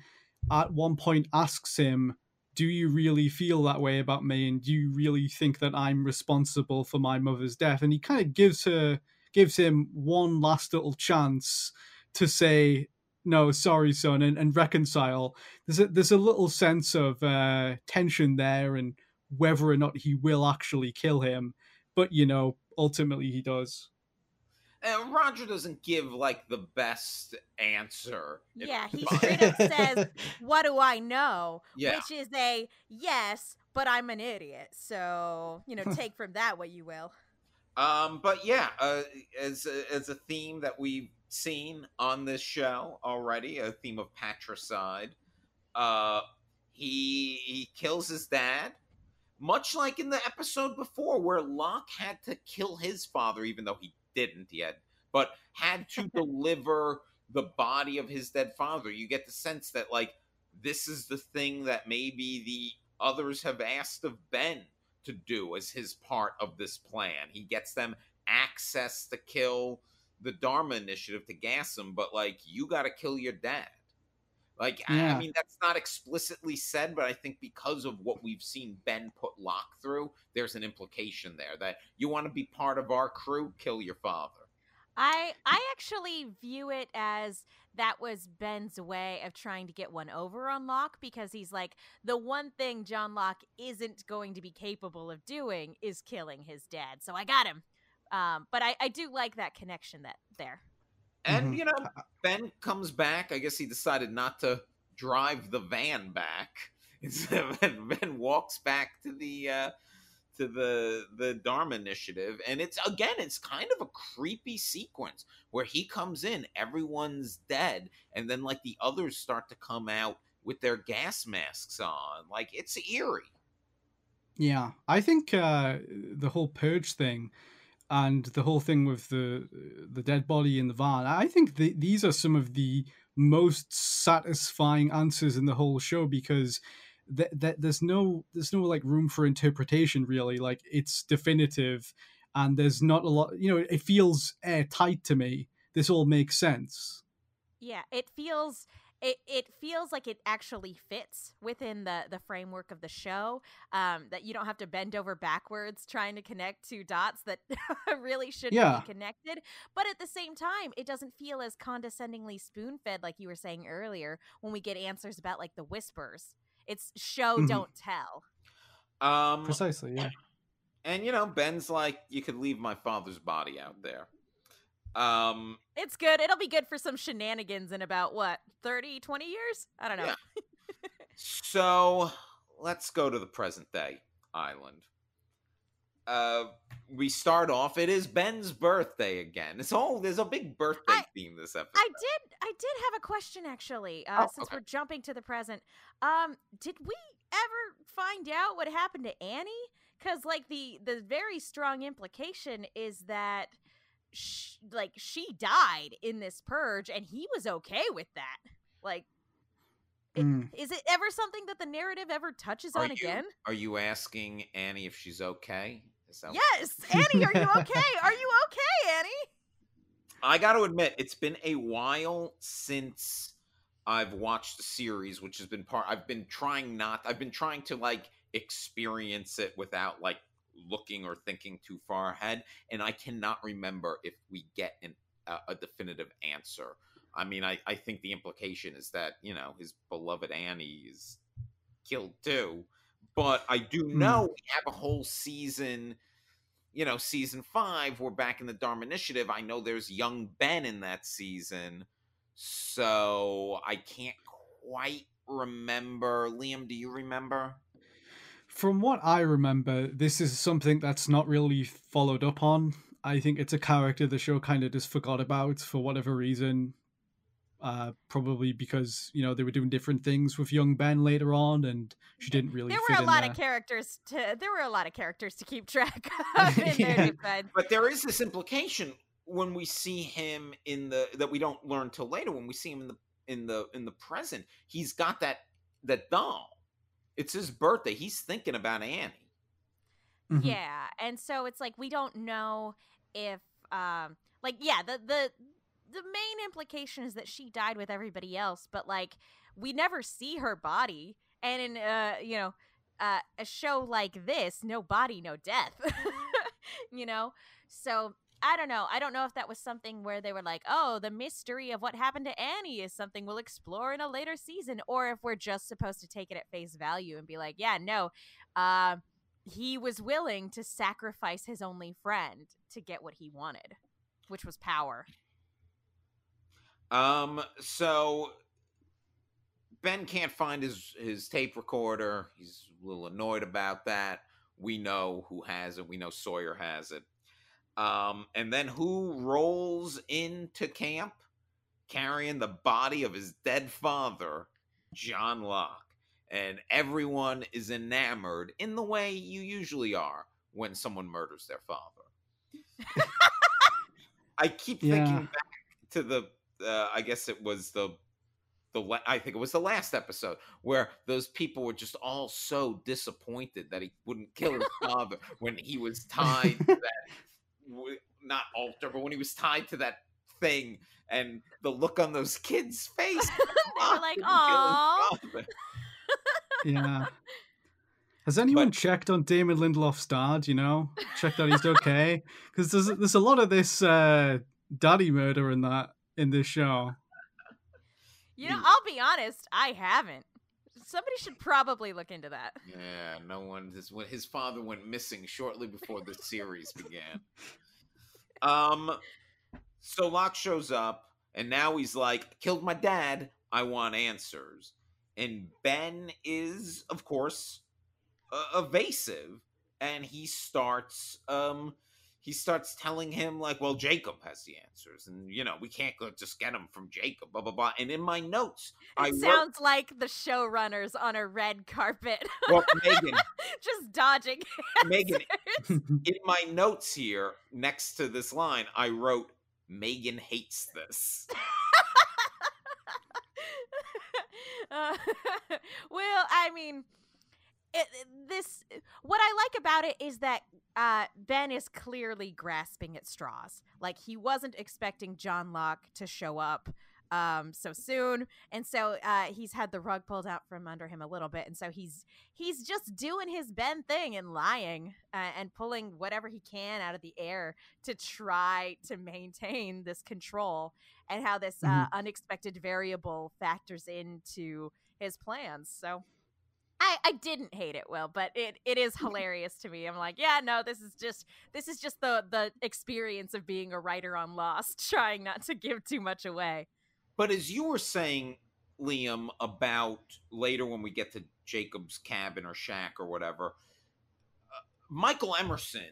at one point asks him. Do you really feel that way about me? And do you really think that I'm responsible for my mother's death? And he kind of gives her, gives him one last little chance to say no sorry son and, and reconcile there's a there's a little sense of uh tension there and whether or not he will actually kill him but you know ultimately he does And Roger doesn't give like the best answer. Yeah, he straight up says, [laughs] "What do I know?" Yeah. Which is a yes, but I'm an idiot. So you know, take from that what you will. Um, but yeah, uh, as as a theme that we've seen on this show already, a theme of patricide. Uh, he he kills his dad, much like in the episode before, where Locke had to kill his father, even though he didn't yet, but had to [laughs] deliver the body of his dead father. You get the sense that like this is the thing that maybe the others have asked of Ben to do as his part of this plan. He gets them access to kill the Dharma Initiative to gas him, but like you got to kill your dad. Like I- I mean, that's not explicitly said, but I think because of what we've seen Ben put Locke through, there's an implication there that you want to be part of our crew, kill your father. I I actually view it as that was Ben's way of trying to get one over on Locke because he's like the one thing John Locke isn't going to be capable of doing is killing his dad. So I got him. Um, but I, I do like that connection that there. And Mhm. you know, Ben comes back. I guess he decided not to drive the van back. [laughs] Instead, Ben, Ben walks back to the uh, to the the Dharma initiative and it's again it's kind of a creepy sequence where he comes in everyone's dead and then like the others start to come out with their gas masks on like it's eerie Yeah, I think uh, the whole purge thing and the whole thing with the the dead body in the van. I think th- these are some of the most satisfying answers in the whole show because th- th- there's no there's no like room for interpretation really. Like it's definitive, and there's not a lot. You know, it feels airtight to me. This all makes sense. Yeah, it feels it it feels like it actually fits within the the framework of the show. Um, that you don't have to bend over backwards trying to connect two dots that [laughs] really shouldn't Yeah. be connected. But at the same time, it doesn't feel as condescendingly spoon fed like you were saying earlier when we get answers about like the whispers. It's show Mhm. don't tell. um Precisely. Yeah. and you know ben's like you could leave my father's body out there um It's good. It'll be good for some shenanigans in about what 30, 20 years. I don't know. Yeah. So let's go to the present day island. Uh, we start off. It is Ben's birthday again. It's all there's a big birthday I- theme this episode. I did. I did have a question actually. Uh, Oh, since okay. we're jumping to the present, um, did we ever find out what happened to Annie? Because like the the very strong implication is that, sh- like she died in this purge, and he was okay with that. Like, it- Mm. is it ever something that the narrative ever touches Are on you- again? Are you asking Annie if she's okay? Is that Yes, Annie, are you okay? Are you okay, Annie? I got to admit, it's been a while since I've watched the series, which has been part. I've been trying not. I've been trying to like experience it without like looking or thinking too far ahead, and I cannot remember if we get an, a, a definitive answer. I mean, I, I think the implication is that you know his beloved Annie is killed too, but I do Hmm. know we have a whole season you know, season five, we're back in the Dharma Initiative. I know there's young Ben in that season, so I can't quite remember. Liam, do you remember? From what I remember, this is something that's not really followed up on. I think it's a character the show kind of just forgot about for whatever reason. Uh, probably because you know they were doing different things with young Ben later on, and she didn't really. There fit were a in lot there. of characters to. There were a lot of characters to keep track [laughs] of in Yeah. their defense. But there is this implication when we see him in the that we don't learn till later. When we see him in the in the in the present, he's got that that doll. It's his birthday. He's thinking about Annie. Mhm. Yeah, and so it's like we don't know if um like yeah, the the the main implication is that she died with everybody else, but like we never see her body. And in uh, you know, uh, a show like this, no body, no death. [laughs] you know? So I don't know. I don't know if that was something where they were like, "Oh, the mystery of what happened to Annie is something we'll explore in a later season," or if we're just supposed to take it at face value and be like, "Yeah, no, uh, he was willing to sacrifice his only friend to get what he wanted, which was power. Um, so Ben can't find his his tape recorder. He's a little annoyed about that. We know who has it. We know Sawyer has it. Um, and then who rolls into camp carrying the body of his dead father, John Locke. And everyone is enamored in the way you usually are when someone murders their father. I keep Yeah. thinking back to the uh, I guess it was the the la- I think it was the last episode where those people were just all so disappointed that he wouldn't kill his [laughs] father when he was [laughs] tied to that not altar, but when he was tied to that thing and the look on those kids' face. [laughs] they were like, [laughs] "Aw." Yeah. [laughs] Has anyone checked on Damon Lindelof's dad? You know, check that he's okay because there's there's a lot of this uh, daddy murder in that in this show. You know, I'll be honest, I haven't. Somebody should probably look into that. Yeah, no one. His, his father went missing shortly before the series began. Um, so Locke shows up, and now he's like, "Killed my dad. I want answers." And Ben is, of course, uh, evasive, and he starts um he starts telling him like well jacob has the answers and you know we can't go just get them from jacob blah blah blah and in my notes It i wrote, sounds like the showrunners on a red carpet, well megan [laughs] just dodging. [laughs] megan answers. [laughs] in my notes here next to this line i wrote megan hates this Uh, well, I mean, it, this what I like about it is that uh, Ben is clearly grasping at straws. Like he wasn't expecting John Locke to show up um so soon and so uh he's had the rug pulled out from under him a little bit and so he's he's just doing his ben thing and lying uh, and pulling whatever he can out of the air to try to maintain this control and how this uh, unexpected variable factors into his plans so I, I didn't hate it, Will, but it, it is [laughs] hilarious to me. I'm like, yeah, no, this is just this is just the the experience of being a writer on Lost, [laughs] trying not to give too much away. But as you were saying, Liam, about later when we get to Jacob's cabin or shack or whatever, uh, Michael Emerson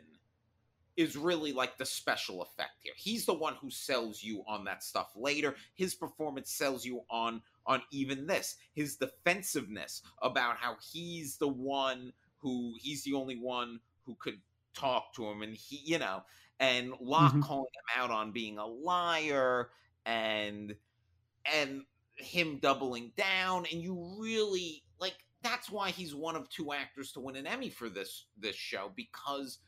is really like the special effect here. He's the one who sells you on that stuff later. His performance sells you on on even this. His defensiveness about how he's the one who he's the only one who could talk to him and he, you know, and Locke Mhm. calling him out on being a liar and and him doubling down and you really like that's why he's one of two actors to win an Emmy for this this show because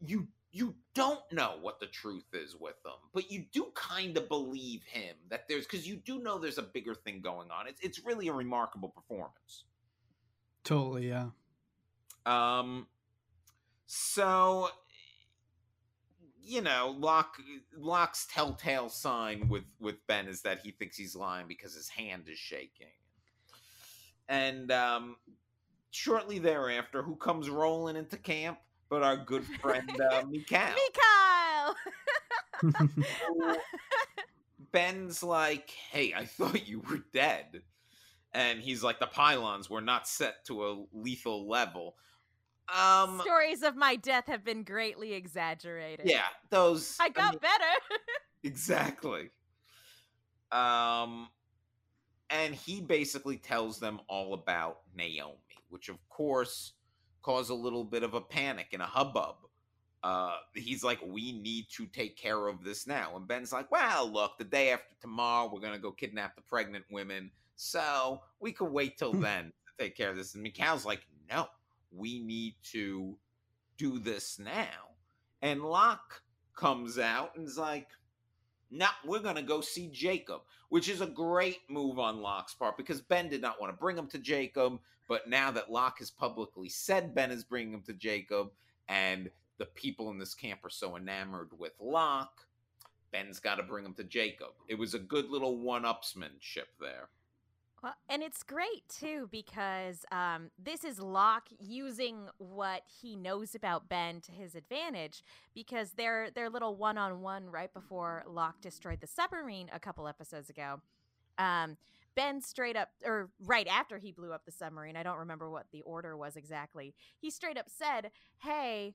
you you don't know what the truth is with them but you do kind of believe him that there's because you do know there's a bigger thing going on it's it's really a remarkable performance totally, yeah. um so you know, Locke Locke's telltale sign with with Ben is that he thinks he's lying because his hand is shaking. And um shortly thereafter, who comes rolling into camp but our good friend uh, [laughs] Mikhail. Mikhail! Ben's like, "Hey, I thought you were dead." And he's like, "The pylons were not set to a lethal level." Um Stories of my death have been greatly exaggerated. yeah, those I got mean, better. [laughs] exactly. Um and he basically tells them all about Naomi, which of course caused a little bit of a panic and a hubbub. Uh, he's like, we need to take care of this now. And Ben's like, well, look, the day after tomorrow, we're going to go kidnap the pregnant women. So we could wait till Hmm. then to take care of this. And Mikhail's like, no, we need to do this now. And Locke comes out and is like, no, we're going to go see Jacob, which is a great move on Locke's part because Ben did not want to bring him to Jacob. But now that Locke has publicly said Ben is bringing him to Jacob, and the people in this camp are so enamored with Locke, Ben's got to bring him to Jacob. It was a good little one upsmanship there. Well, and it's great too because um, this is Locke using what he knows about Ben to his advantage because their their little one on one right before Locke destroyed the submarine a couple episodes ago. Um, Ben straight up, or right after he blew up the submarine, I don't remember what the order was exactly. He straight up said, "Hey."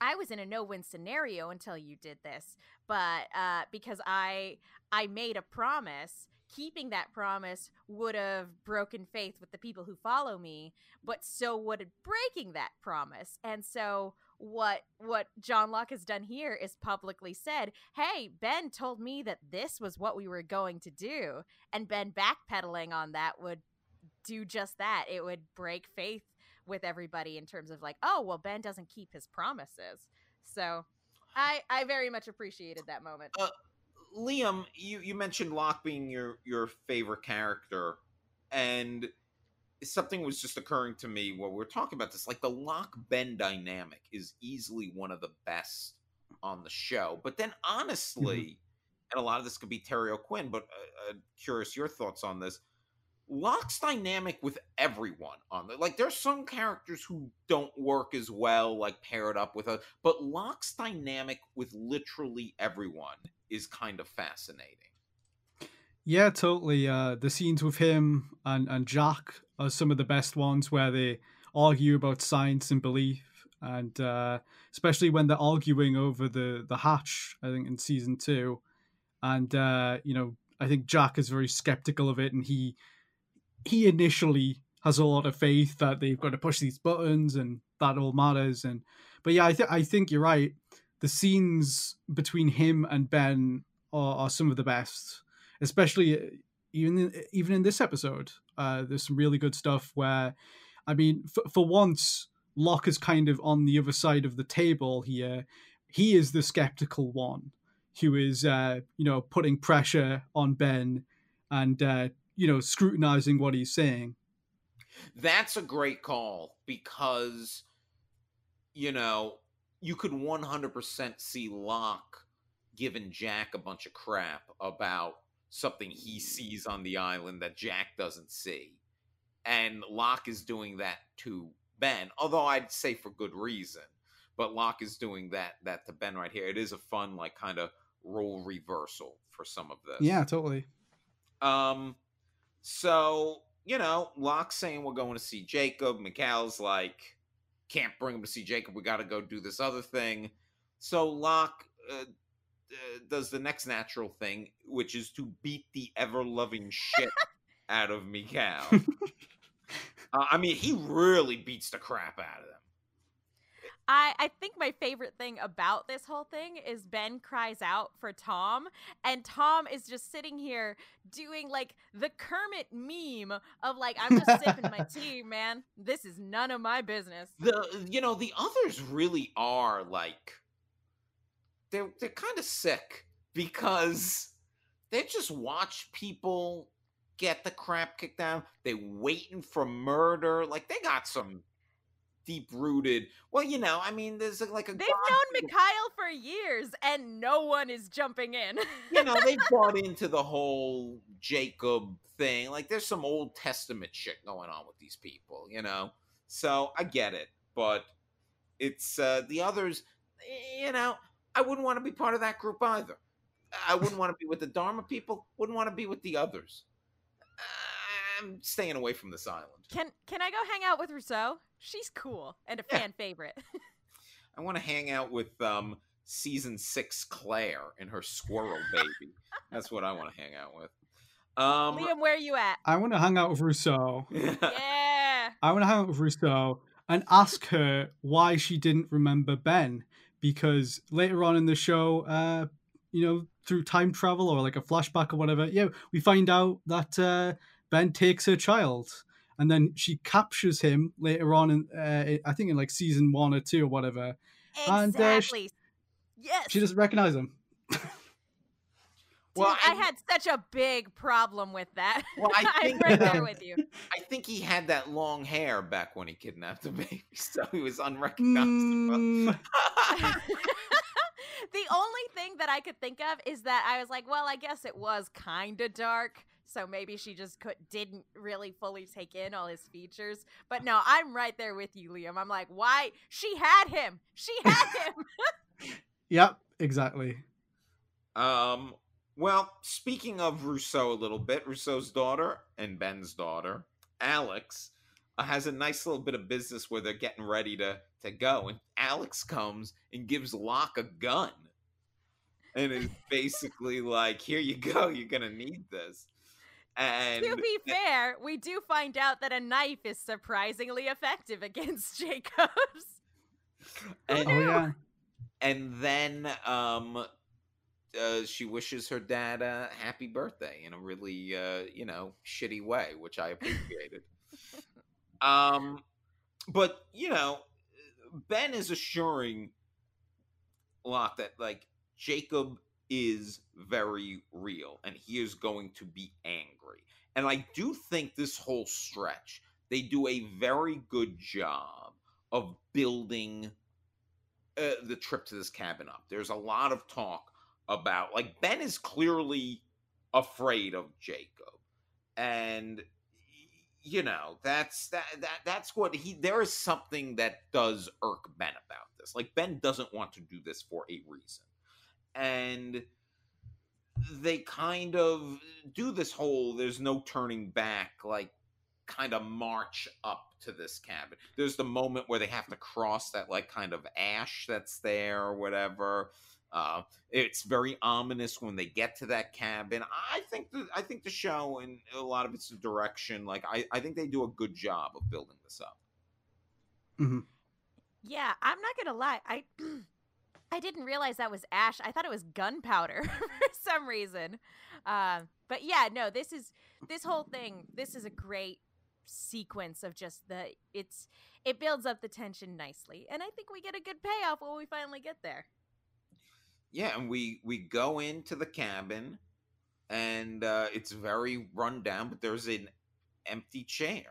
I was in a no-win scenario until you did this, but uh, because I I made a promise, keeping that promise would have broken faith with the people who follow me, but so would breaking that promise. And so what what John Locke has done here is publicly said, "Hey, Ben told me that this was what we were going to do." And Ben backpedaling on that would do just that. It would break faith with everybody in terms of like, "Oh, well Ben doesn't keep his promises." So I I very much appreciated that moment. Uh, Liam, you, you mentioned Locke being your, your favorite character, and something was just occurring to me while we are talking about this. Like the Locke Ben dynamic is easily one of the best on the show. But then, honestly, and a lot of this could be Terry O'Quinn, but uh, uh, curious your thoughts on this. Locke's dynamic with everyone on the like there's some characters who don't work as well like paired up with a but Locke's dynamic with literally everyone is kind of fascinating. Yeah, totally. Uh, the scenes with him and, and Jack are some of the best ones where they argue about science and belief. and uh, especially when they're arguing over the the hatch. I think in season two, and uh, you know, I think Jack is very skeptical of it, and he he initially has a lot of faith that they've got to push these buttons and that all matters. And but yeah, I think I think you're right. The scenes between him and Ben are, are some of the best, especially even in, even in this episode. Uh, there's some really good stuff where, I mean, for, for once, Locke is kind of on the other side of the table here. He is the skeptical one who is, uh, you know, putting pressure on Ben and, uh, you know, scrutinizing what he's saying. That's a great call because, you know, you could 100% see Locke giving Jack a bunch of crap about something he sees on the island that Jack doesn't see. And Locke is doing that to Ben, although I'd say for good reason. But Locke is doing that that to Ben right here. It is a fun, like, kind of role reversal for some of this. Yeah, totally. Um, so you know, Locke's saying we're going to see Jacob. Mikhail's like, can't bring him to see Jacob. We got to go do this other thing. So Locke uh, uh, does the next natural thing, which is to beat the ever loving shit [laughs] out of Mikhail. uh, I mean, he really beats the crap out of them. I, I think my favorite thing about this whole thing is Ben cries out for Tom, and Tom is just sitting here doing like the Kermit meme of like, I'm just sipping my [laughs] tea, man. This is none of my business. The you know, the others really are like they're they're kind of sick because they just watch people get the crap kicked down. They waiting for murder. Like they got some deep rooted. Well, you know, I mean, there's like a. They've known Mikhail for years, and no one is jumping in. you know, they've [laughs] bought into the whole Jacob thing. Like, there's some Old Testament shit going on with these people. You know, so I get it, but it's uh the others. You know, I wouldn't want to be part of that group either. I wouldn't want to be with the Dharma people. Wouldn't want to be with the others. I'm staying away from this island. Can Can I go hang out with Rousseau? She's cool and a Yeah. fan favorite. [laughs] I want to hang out with um season six Claire and her squirrel baby. That's what I want to hang out with. Um, Liam, where are you at? I want to hang out with Rousseau. [laughs] Yeah. I want to hang out with Rousseau and ask her why she didn't remember Ben because later on in the show, uh, you know, through time travel or like a flashback or whatever, yeah, we find out that uh, Ben takes her child. And then she captures him later on, in uh, I think in like season one or two or whatever. And, uh, sh- Exactly. yes. She doesn't recognize him. [laughs] Well, Dude, I, I- had such a big problem with that. Well, I I'm right there with you. [laughs] I think he had that long hair back when he kidnapped the baby, [laughs] so he was unrecognizable. Mm, [laughs] the only thing that I could think of is that I was like, well, I guess it was kind of dark. So maybe she just could didn't really fully take in all his features. But no, I'm right there with you, Liam. I'm like, why? She had him. She had him. yep, exactly. Um, well, speaking of Rousseau a little bit, Rousseau's daughter and Ben's daughter, Alex, uh, has a nice little bit of business where they're getting ready to to go, and Alex comes and gives Locke a gun, and is [laughs] basically like, "Here you go, you're gonna need this." And to be fair, we do find out that a knife is surprisingly effective against [laughs] Jacobs. and, Oh yeah. and then um uh, she wishes her dad a happy birthday in a really uh, you know shitty way which i appreciated um but you know ben is assuring Locke that like jacob is very real and he is going to be angry and i do think this whole stretch they do a very good job of building uh, the trip to this cabin up. There's a lot of talk about like Ben is clearly afraid of Jacob, and you know that's that that that's what he. There is something that does irk Ben about this. Like Ben doesn't want to do this for a reason, and they kind of do this whole "there's no turning back" like kind of march up to this cabin. There's the moment where they have to cross that like kind of ash that's there or whatever. Uh, it's very ominous when they get to that cabin. I think the I think the show and a lot of its direction, like I, I think they do a good job of building this up. hmm Yeah, I'm not gonna lie. I [clears throat] I didn't realize that was ash. I thought it was gunpowder [laughs] for some reason. Uh, but yeah, no, this is this whole thing. This is a great sequence of just the it's it builds up the tension nicely, and I think we get a good payoff when we finally get there. Yeah, and we we go into the cabin, and uh, it's very run down, but there's an empty chair,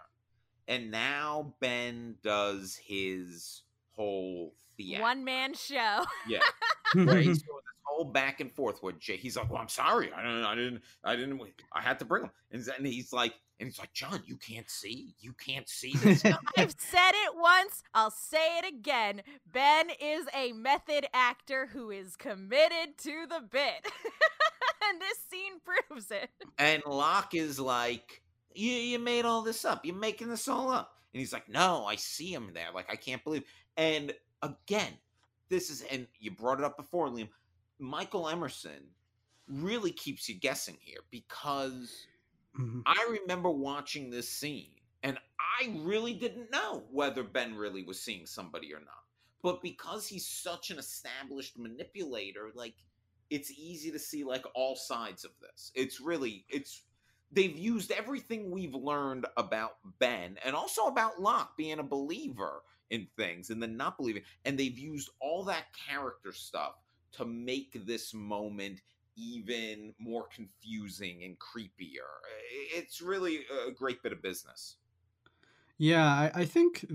and now Ben does his whole theater. One man show. Yeah. [laughs] Right. so this whole back and forth where Jay, he's like, "Well, I'm sorry, I didn't, I didn't, I didn't, I had to bring him," and then he's like, and he's like, "John, you can't see, you can't see this." [laughs] I've said it once, I'll say it again. Ben is a method actor who is committed to the bit. [laughs] and this scene proves it. and Locke is like, "You, you made all this up. You're making this all up." And he's like, "No, I see him there. Like, I can't believe." And again, this is, and you brought it up before, Liam. Michael Emerson really keeps you guessing here because Mhm. I remember watching this scene and I really didn't know whether Ben really was seeing somebody or not. But because he's such an established manipulator, like it's easy to see like all sides of this. It's really it's they've used everything we've learned about Ben and also about Locke being a believer in things and then not believing and they've used all that character stuff to make this moment even more confusing and creepier. It's really a great bit of business. Yeah, I, I think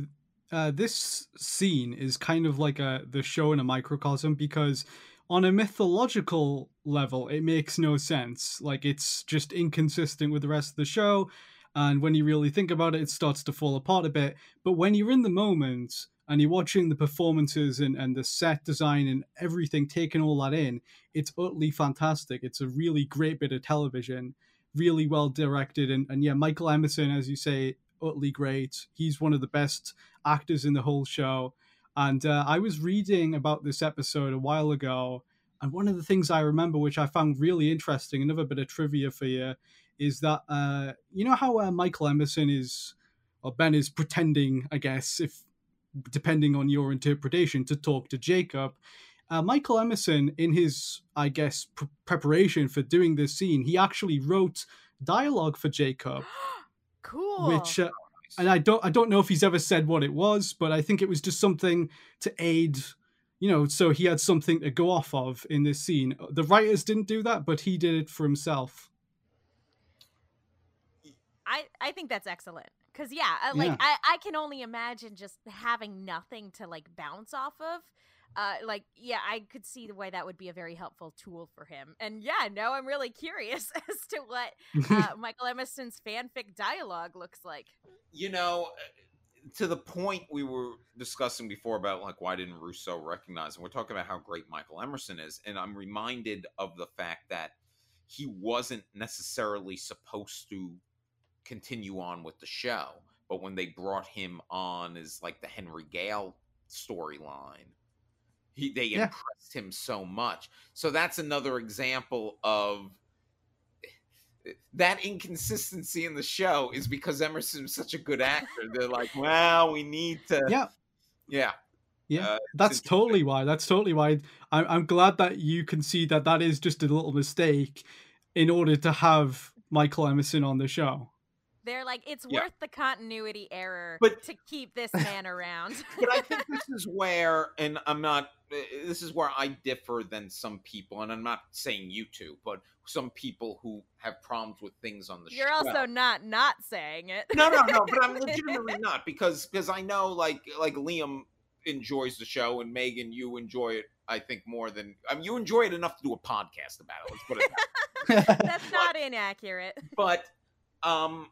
uh, this scene is kind of like a the show in a microcosm because on a mythological level, it makes no sense. Like it's just inconsistent with the rest of the show, and when you really think about it, it starts to fall apart a bit. But when you're in the moment and you're watching the performances and, and the set design and everything, taking all that in, it's utterly fantastic. It's a really great bit of television, really well directed, and, and yeah, Michael Emerson, as you say, utterly great. He's one of the best actors in the whole show. And uh, I was reading about this episode a while ago, and one of the things I remember, which I found really interesting, another bit of trivia for you, is that uh, you know how uh, Michael Emerson is, or Ben is pretending, I guess, if depending on your interpretation, to talk to Jacob. Uh, Michael Emerson, in his, I guess, pr- preparation for doing this scene, he actually wrote dialogue for Jacob [gasps] cool. which uh, and I don't I don't know if he's ever said what it was, but I think it was just something to aid, you know, so he had something to go off of in this scene. The writers didn't do that, but he did it for himself. I I think that's excellent. Cause yeah, uh, like Yeah. I I can only imagine just having nothing to like bounce off of. Uh, like yeah, I could see the way that would be a very helpful tool for him. And yeah, no, I'm really [laughs] curious as to what uh, [laughs] Michael Emerson's fanfic dialogue looks like. You know, to the point we were discussing before about like why didn't Rousseau recognize and We're talking about how great Michael Emerson is, and I'm reminded of the fact that he wasn't necessarily supposed to continue on with the show, but when they brought him on as like the Henry Gale storyline, he they Yeah. impressed him so much. So that's another example of that inconsistency in the show is because Emerson's such a good actor. They're like, well, we need to. Yeah. Yeah. Yeah, Uh, that's totally why. That's totally why. I'm I'm glad that you can see that that is just a little mistake in order to have Michael Emerson on the show. They're like, it's Yeah. worth the continuity error But- to keep this man around. [laughs] But I think this is [laughs] where, and I'm not, uh, this is where I differ than some people, and I'm not saying you two, but some people who have problems with things on the show. You're also not not saying it. no, no, no. But I'm [laughs] legitimately not because because I know like like Liam enjoys the show and Megan, you enjoy it. I think more than I mean, you enjoy it enough to do a podcast about it. Let's put it. That way. That's not inaccurate. But um,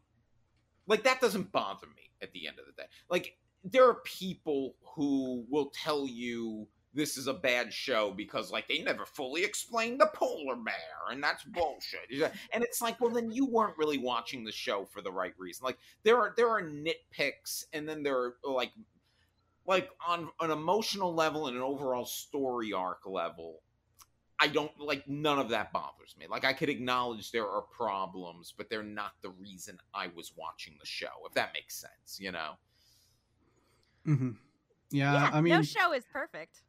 like that doesn't bother me at the end of the day. Like there are people who will tell you this is a bad show because like they never fully explained the polar bear and that's bullshit. And it's like, well, then you weren't really watching the show for the right reason. Like there are there are nitpicks, and then there are like like on an emotional level and an overall story arc level. I don't like none of that bothers me. Like I could acknowledge there are problems, but they're not the reason I was watching the show. If that makes sense, you know. Mm-hmm. Yeah, yeah, I mean, no show is perfect.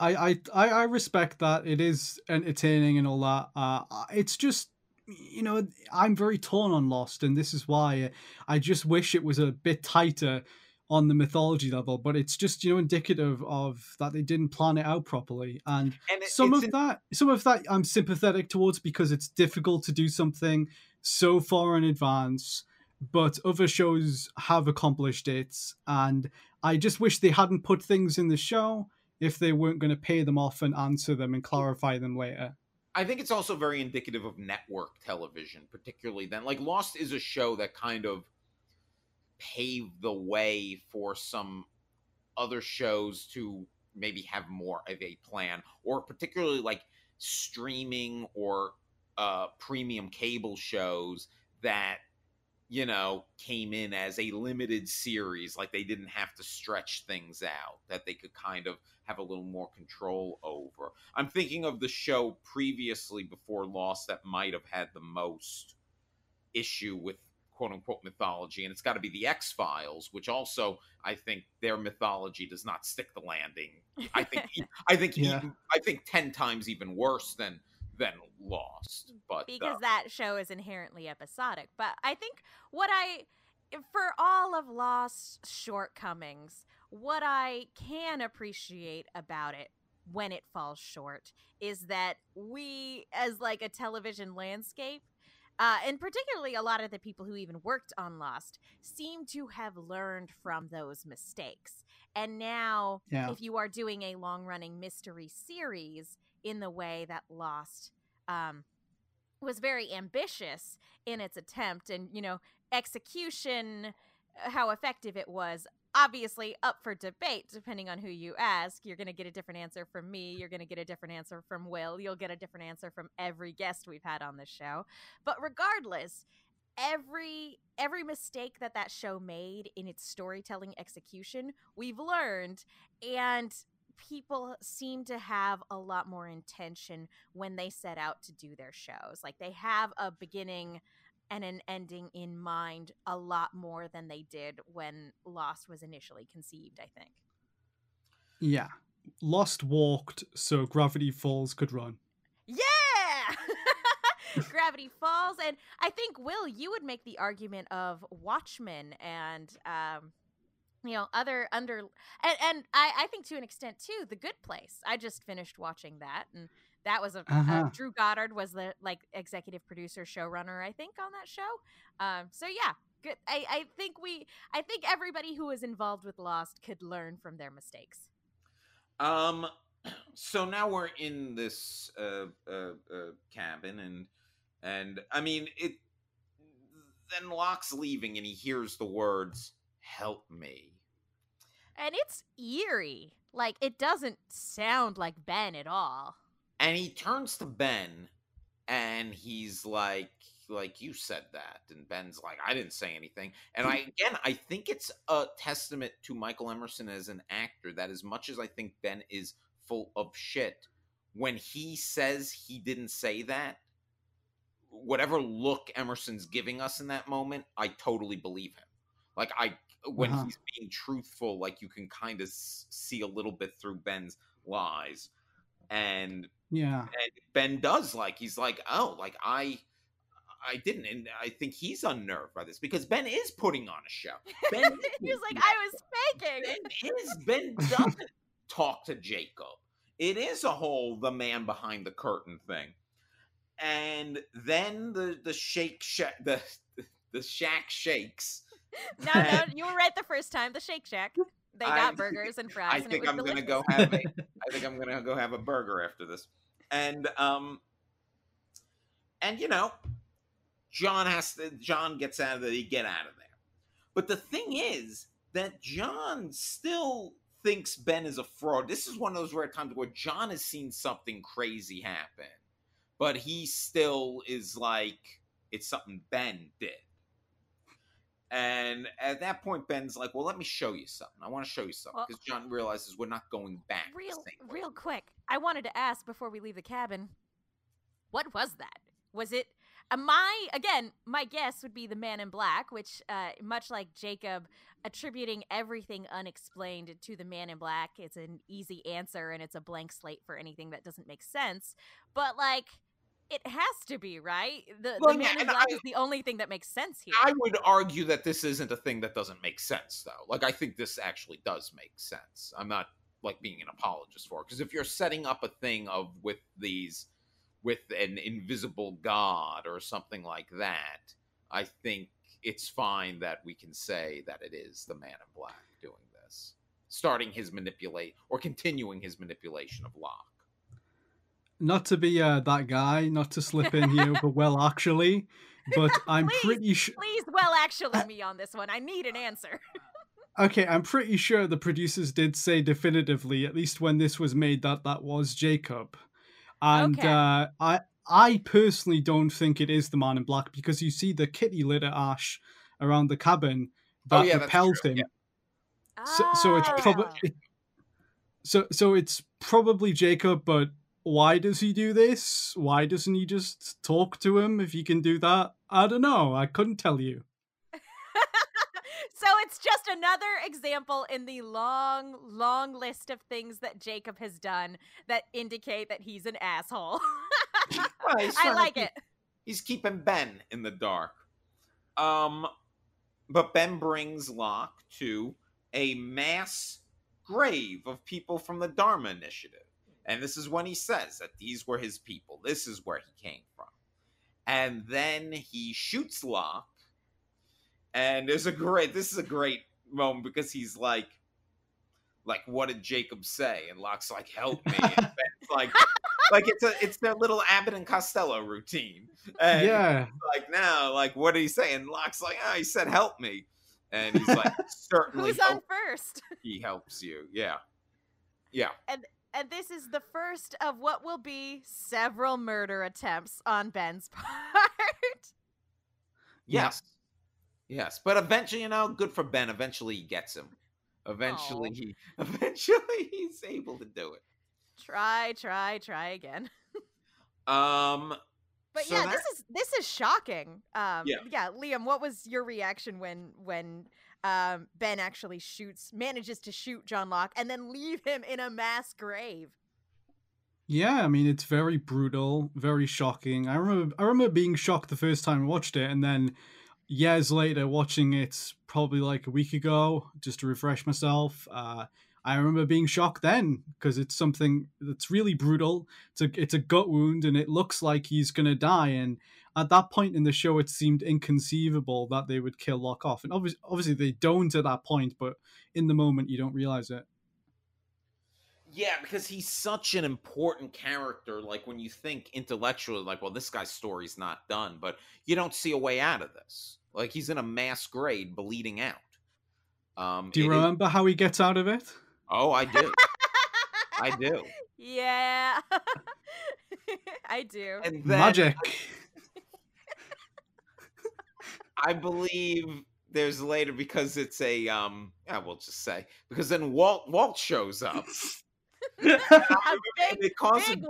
I, I I I respect that it is entertaining and all that. Uh, it's just you know I'm very torn on Lost, and this is why I just wish it was a bit tighter on the mythology level. But it's just you know indicative of that they didn't plan it out properly, and, And it- some of in- that some of that I'm sympathetic towards because it's difficult to do something so far in advance. But other shows have accomplished it, and I just wish they hadn't put things in the show if they weren't going to pay them off and answer them and clarify them later. I think it's also very indicative of network television, particularly then. Like Lost is a show that kind of paved the way for some other shows to maybe have more of a plan, or particularly like streaming or uh, premium cable shows that you know came in as a limited series like they didn't have to stretch things out that they could kind of have a little more control over. I'm thinking of the show previously before lost that might have had the most issue with quote unquote mythology and it's got to be the x files which also i think their mythology does not stick the landing i think i think [laughs] Yeah. even, i think 10 times even worse than than lost but because uh, that show is inherently episodic. But I think what I, for all of Lost's shortcomings, what I can appreciate about it when it falls short is that we, as like a television landscape, uh, and particularly a lot of the people who even worked on Lost, seem to have learned from those mistakes. And now, Yeah. if you are doing a long running mystery series in the way that Lost um, was very ambitious in its attempt, and, you know, execution, how effective it was. Obviously, up for debate depending on who you ask. You're going to get a different answer from me. You're going to get a different answer from Will. You'll get a different answer from every guest we've had on this show. But regardless, every every mistake that that show made in its storytelling execution we've learned and people seem to have a lot more intention when they set out to do their shows like they have a beginning and an ending in mind a lot more than they did when lost was initially conceived i think Yeah. Lost walked so Gravity Falls could run. Yeah! [laughs] Gravity Falls. And I think, Will, you would make the argument of Watchmen and, um, you know, other under. And, and I, I think to an extent, too, The Good Place. I just finished watching that. And that was a. Uh, Uh-huh. Drew Goddard was the, like, executive producer, showrunner, I think, on that show. Um, so, yeah. Good. I, I think we, I think everybody who was involved with Lost could learn from their mistakes. Um, [clears throat] so now we're in this uh, uh, uh, cabin, and and I mean it. Then Locke's leaving, and he hears the words "Help me." And it's eerie. Like, it doesn't sound like Ben at all. And he turns to Ben and he's like like you said that and Ben's like I didn't say anything and I [laughs] again I think it's a testament to Michael Emerson as an actor that as much as I think Ben is full of shit when he says he didn't say that whatever look Emerson's giving us in that moment I totally believe him like I when Uh-huh. he's being truthful like you can kind of s- see a little bit through Ben's lies and Yeah. and Ben does like he's like oh like I I didn't and I think he's unnerved by this because Ben is putting on a show. Ben [laughs] he was like, I was faking. Ben is Ben doesn't talk to Jacob. It is a whole the man behind the curtain thing. And then the the shake shack the the shack shakes. No, no, you were right the first time. The Shake Shack. They I- got burgers and fries. I think I'm gonna go have a I think I'm gonna go have a burger after this. And um and you know, John has to John gets out of there. He get out of there. But the thing is that John still thinks Ben is a fraud. This is one of those rare times where John has seen something crazy happen, but he still is like, it's something Ben did. And at that point, Ben's like, "Well, let me show you something. I want to show you something." Well- Because John realizes we're not going back. real real quick i wanted to ask before we leave the cabin what was that was it uh, my again my guess would be the man in black which uh, much like jacob attributing everything unexplained to the man in black it's an easy answer and it's a blank slate for anything that doesn't make sense but like it has to be right the, Well, the yeah, man in black I- is the only thing that makes sense here I would argue that this isn't a thing that doesn't make sense, though. Like, I think this actually does make sense. I'm not like being an apologist for it because if you're setting up a thing of with these with an invisible god or something like that, I think it's fine that we can say that it is the Man in Black doing this, starting his manipulate or continuing his manipulation of Locke. Not to be uh, that guy, not to slip in here, but well, actually, but [laughs] I'm Please, pretty sure. please well actually me on this one i need an answer [laughs] Okay, I'm pretty sure the producers did say definitively, at least when this was made, that that was Jacob. And Okay. uh, I, I personally don't think it is the Man in Black because you see the kitty litter ash around the cabin that Oh, yeah, that's repels him. yeah. So, so it's Ah. probably so so it's probably Jacob, but why does he do this? Why doesn't he just talk to him if he can do that? I don't know. I couldn't tell you. [laughs] so it's just another example in the long, long list of things that Jacob has done that indicate that he's an asshole. [laughs] Well, he's I like keep- it. he's keeping Ben in the dark. Um, but Ben brings Locke to a mass grave of people from the Dharma Initiative. And this is when he says that these were his people. This is where he came from. And then he shoots Locke. And there's a great, this is a great moment because he's like, like, what did Jacob say? And Locke's like, help me. And [laughs] Ben's like, like it's a it's their little Abbott and Costello routine. And yeah, like now, like what did he say? And Locke's like, oh, he said help me. And he's like, [laughs] certainly Who's on first? he helps you. Yeah. Yeah. And this is the first of what will be several murder attempts on Ben's [laughs] part. Yes. Yes. But eventually, you know, good for Ben. Eventually he gets him. Eventually Aw. he [laughs] eventually he's able to do it. try, try, try again. [laughs] Um But so yeah, that- this is this is shocking. Um, Yeah. yeah, Liam, what was your reaction when when um, Ben actually shoots, manages to shoot John Locke, and then leave him in a mass grave? yeah. I mean, it's very brutal, very shocking. I remember, I remember being shocked the first time I watched it, and then years later watching it, probably like a week ago, just to refresh myself. Uh, I remember being shocked then because it's something that's really brutal. It's a it's a gut wound, and it looks like he's gonna die. And at that point in the show, it seemed inconceivable that they would kill Locke off. And obviously, obviously they don't at that point, but in the moment, you don't realize it. Yeah, because he's such an important character. Like when you think intellectually, like, well, this guy's story's not done, but you don't see a way out of this. Like he's in a mass grade, bleeding out. Um, Do you it is- remember how he gets out of it? oh, I do. I do. [laughs] Yeah, [laughs] I do. And then Magic. I believe there's later because it's a um. Yeah, we'll just say because then Walt Walt shows up. [laughs] big, big Walt. Big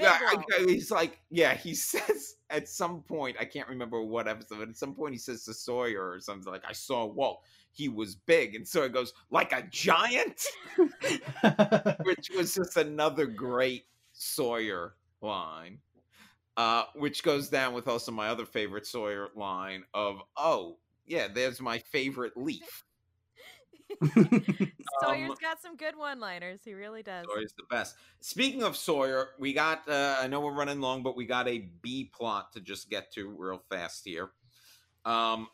Yeah, I- Walt. I- he's like, yeah, he [laughs] says at some point, I can't remember what episode, but at some point he says to Sawyer or something like, I saw Walt. He was big. And Sawyer goes, like a giant? [laughs] Which was just another great Sawyer line. Uh, which goes down with also my other favorite Sawyer line of, oh, yeah, there's my favorite leaf. [laughs] Sawyer's um, got some good one-liners. He really does. Sawyer's the best. Speaking of Sawyer, we got uh, I know we're running long, but we got a B plot to just get to real fast here. Um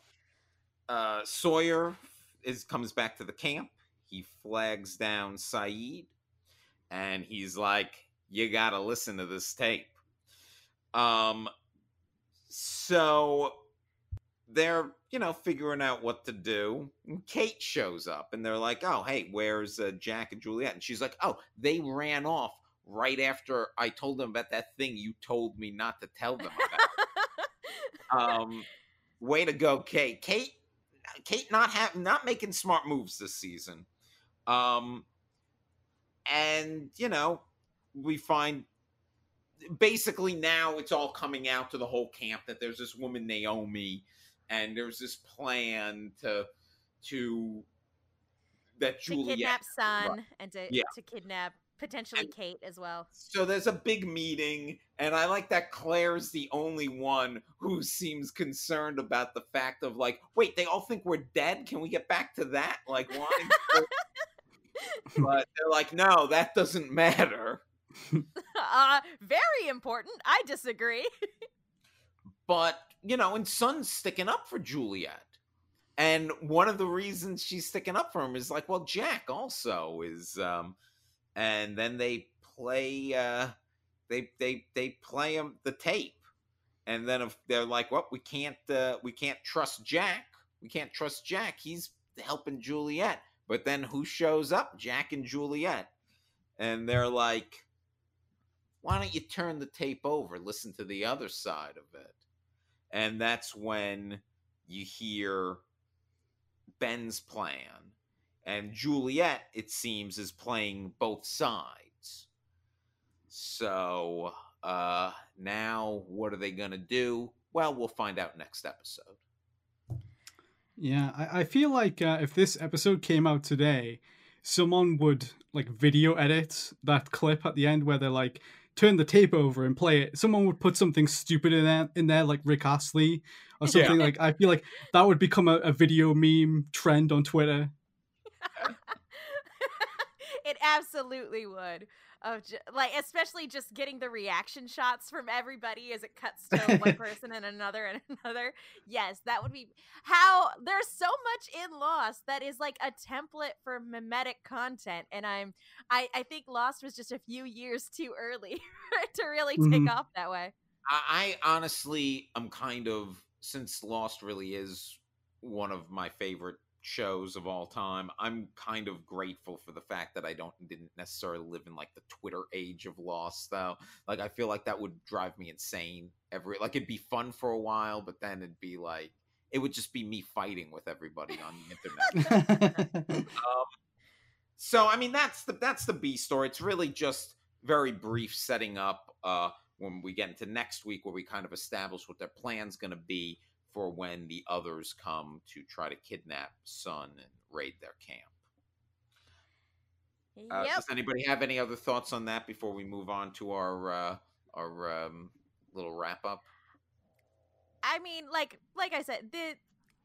uh Sawyer is comes back to the camp. He flags down Sayid and he's like, You gotta listen to this tape. Um so they're you know figuring out what to do. And Kate shows up, and they're like, "Oh, hey, where's uh, Jack and Juliet?" And she's like, "Oh, they ran off right after I told them about that thing you told me not to tell them about." [laughs] um, way to go, Kate. Kate, Kate, not have not making smart moves this season. Um, and you know, we find basically now it's all coming out to the whole camp that there's this woman Naomi and there's this plan to to that to kidnap Sun and to Yeah. to kidnap potentially And- Kate as well. So there's a big meeting, and I like that Claire's the only one who seems concerned about the fact of like, wait, they all think we're dead. Can we get back to that? Like, why? [laughs] but they're like, no, that doesn't matter. Uh, very important. I disagree. [laughs] But you know, and Sun's sticking up for Juliet, and one of the reasons she's sticking up for him is like, well, Jack also is. um And then they play, uh they they they play him the tape, and then if they're like, well, we can't uh, we can't trust Jack. We can't trust Jack. He's helping Juliet. But then who shows up? Jack and Juliet, and they're like. Why don't you turn the tape over? Listen to the other side of it and that's when you hear Ben's plan. And Juliet, it seems, is playing both sides. So uh, now, what are they going to do? Well, we'll find out next episode. Yeah, I, I feel like uh, if this episode came out today, someone would like video edit that clip at the end where they're like turn the tape over and play it. Someone would put something stupid in there, in there like Rick Astley or Yeah. something like. I feel like that would become a, a video meme trend on Twitter. [laughs] it absolutely would. Of like, especially just getting the reaction shots from everybody as it cuts to one [laughs] person and another and another. Yes, that would be how there's so much in Lost that is like a template for mimetic content, and I'm I I think Lost was just a few years too early [laughs] to really take Mhm. off that way. I, I honestly am kind of, since Lost really is one of my favorite shows of all time, I'm kind of grateful for the fact that I don't didn't necessarily live in like the Twitter age of Lost though. Like I feel like that would drive me insane every like it'd be fun for a while, but then it'd be like it would just be me fighting with everybody on the internet. [laughs] so I mean that's the that's the B story. It's really just very brief setting up uh when we get into next week where we kind of establish what their plan's going to be for when the others come to try to kidnap Sun and raid their camp. Uh. Does anybody have any other thoughts on that before we move on to our uh, our um, little wrap up? I mean, like like I said, the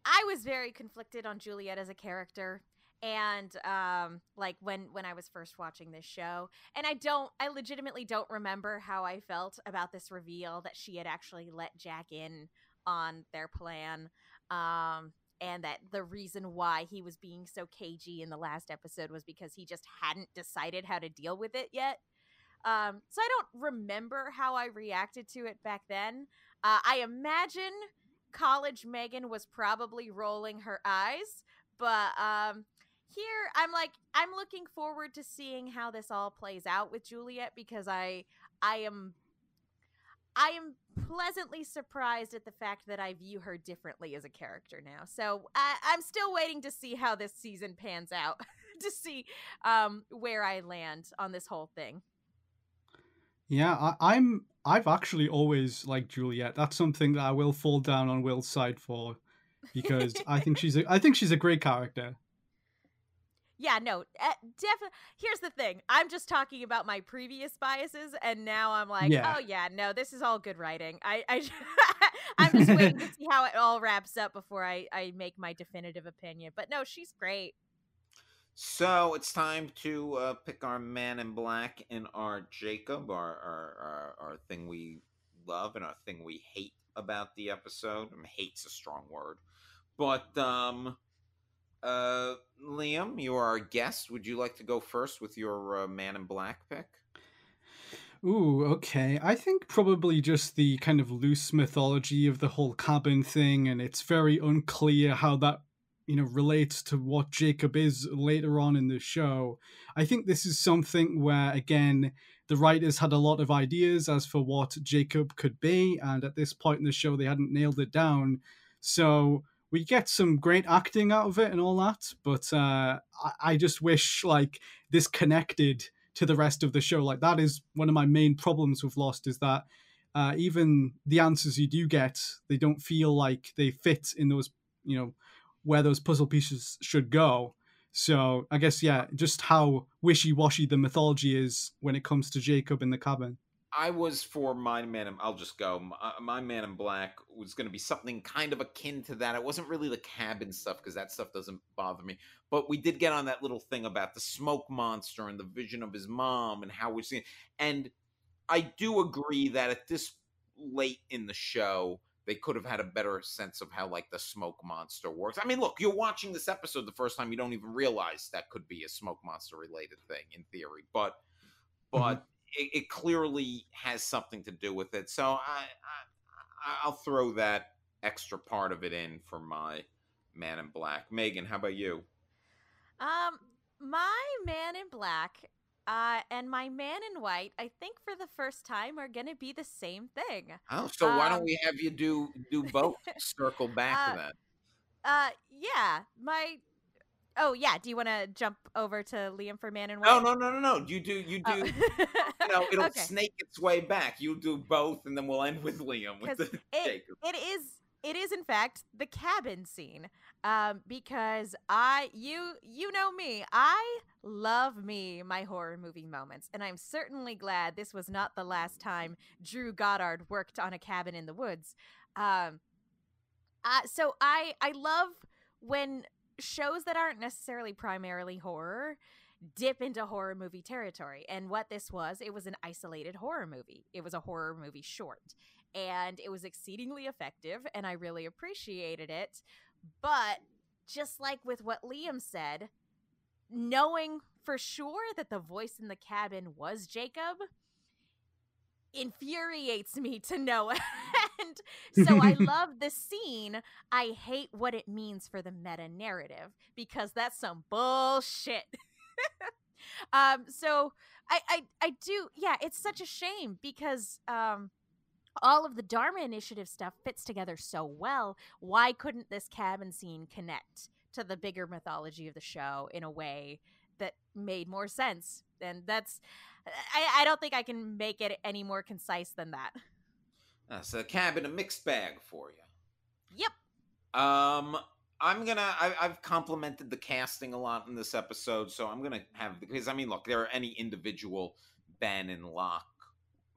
I was very conflicted on Juliet as a character and um like when when I was first watching this show and I don't I legitimately don't remember how I felt about this reveal that she had actually let Jack in on their plan um and that the reason why he was being so cagey in the last episode was because he just hadn't decided how to deal with it yet. Um so I don't remember how I reacted to it back then. Uh, I imagine college Megan was probably rolling her eyes, but um, here I'm like I'm looking forward to seeing how this all plays out with Juliet because I I am I am pleasantly surprised at the fact that I view her differently as a character now. So I, I'm still waiting to see how this season pans out [laughs] to see um, where I land on this whole thing. Yeah, I, I'm. I've actually always liked Juliet. That's something that I will fall down on Will's side for, because I think she's a. I think she's a great character. Yeah, no, uh, definitely. Here's the thing: I'm just talking about my previous biases, and now I'm like, Yeah. oh yeah, no, this is all good writing. I, I [laughs] I'm just waiting to [laughs] see how it all wraps up before I I make my definitive opinion. But no, she's great. So it's time to uh, pick our man in black and our Jacob, our, our our our thing we love and our thing we hate about the episode. I mean, hate's a strong word, but um, uh, Liam, you are our guest. Would you like to go first with your uh, man in black pick? Ooh, okay. I think probably just the kind of loose mythology of the whole cabin thing, and it's very unclear how that, you know, relates to what Jacob is later on in the show. I think this is something where, again, the writers had a lot of ideas as for what Jacob could be, and at this point in the show, they hadn't nailed it down. So we get some great acting out of it and all that, but uh, I, I just wish like this connected to the rest of the show. Like that is one of my main problems with Lost is that uh, even the answers you do get, they don't feel like they fit in those, you know, where those puzzle pieces should go. So I guess yeah, just how wishy-washy the mythology is when it comes to Jacob in the cabin. I was for my man. In, I'll just go. My, uh, my man in black was going to be something kind of akin to that. It wasn't really the cabin stuff because that stuff doesn't bother me. But we did get on that little thing about the smoke monster and the vision of his mom and how we're seeing. And I do agree that at this late in the show, they could have had a better sense of how like the smoke monster works. I mean, look, you're watching this episode the first time, you don't even realize that could be a smoke monster related thing in theory, but but mm-hmm it, it, clearly has something to do with it. So I, I I'll throw that extra part of it in for my Man in Black. Megan, how about you? Um, my Man in Black uh, and my man in white, I think for the first time, are going to be the same thing. Oh, so um, why don't um, we have you do do both? [laughs] Circle back uh, to that. Uh, yeah, my Oh yeah. Do you want to jump over to Liam for Man and White? No, no, no, no, no. You do, you oh. do. Oh. [laughs] you know, it'll okay. snake its way back. You'll do both, and then we'll end with Liam with the it, it is. It is in fact the cabin scene, um, because I you you know me, I love me my horror movie moments, and I'm certainly glad this was not the last time Drew Goddard worked on a cabin in the woods. Um, uh, so I I love when shows that aren't necessarily primarily horror dip into horror movie territory. And what this was, it was an isolated horror movie. It was a horror movie short. And it was exceedingly effective, and I really appreciated it. But just like with what Liam said, knowing for sure that the voice in the cabin was Jacob infuriates me to no [laughs] end. So I [laughs] love the scene. I hate what it means for the meta narrative because that's some bullshit. [laughs] um so I, I I do yeah, it's such a shame because um all of the Dharma Initiative stuff fits together so well. Why couldn't this cabin scene connect to the bigger mythology of the show in a way that made more sense? And that's I, I don't think I can make it any more concise than that. That's a cab cabin a mixed bag for you. Yep. Um, I'm gonna. I, have complimented the casting a lot in this episode, so I'm gonna have because I mean, look, there are any individual Ben and Locke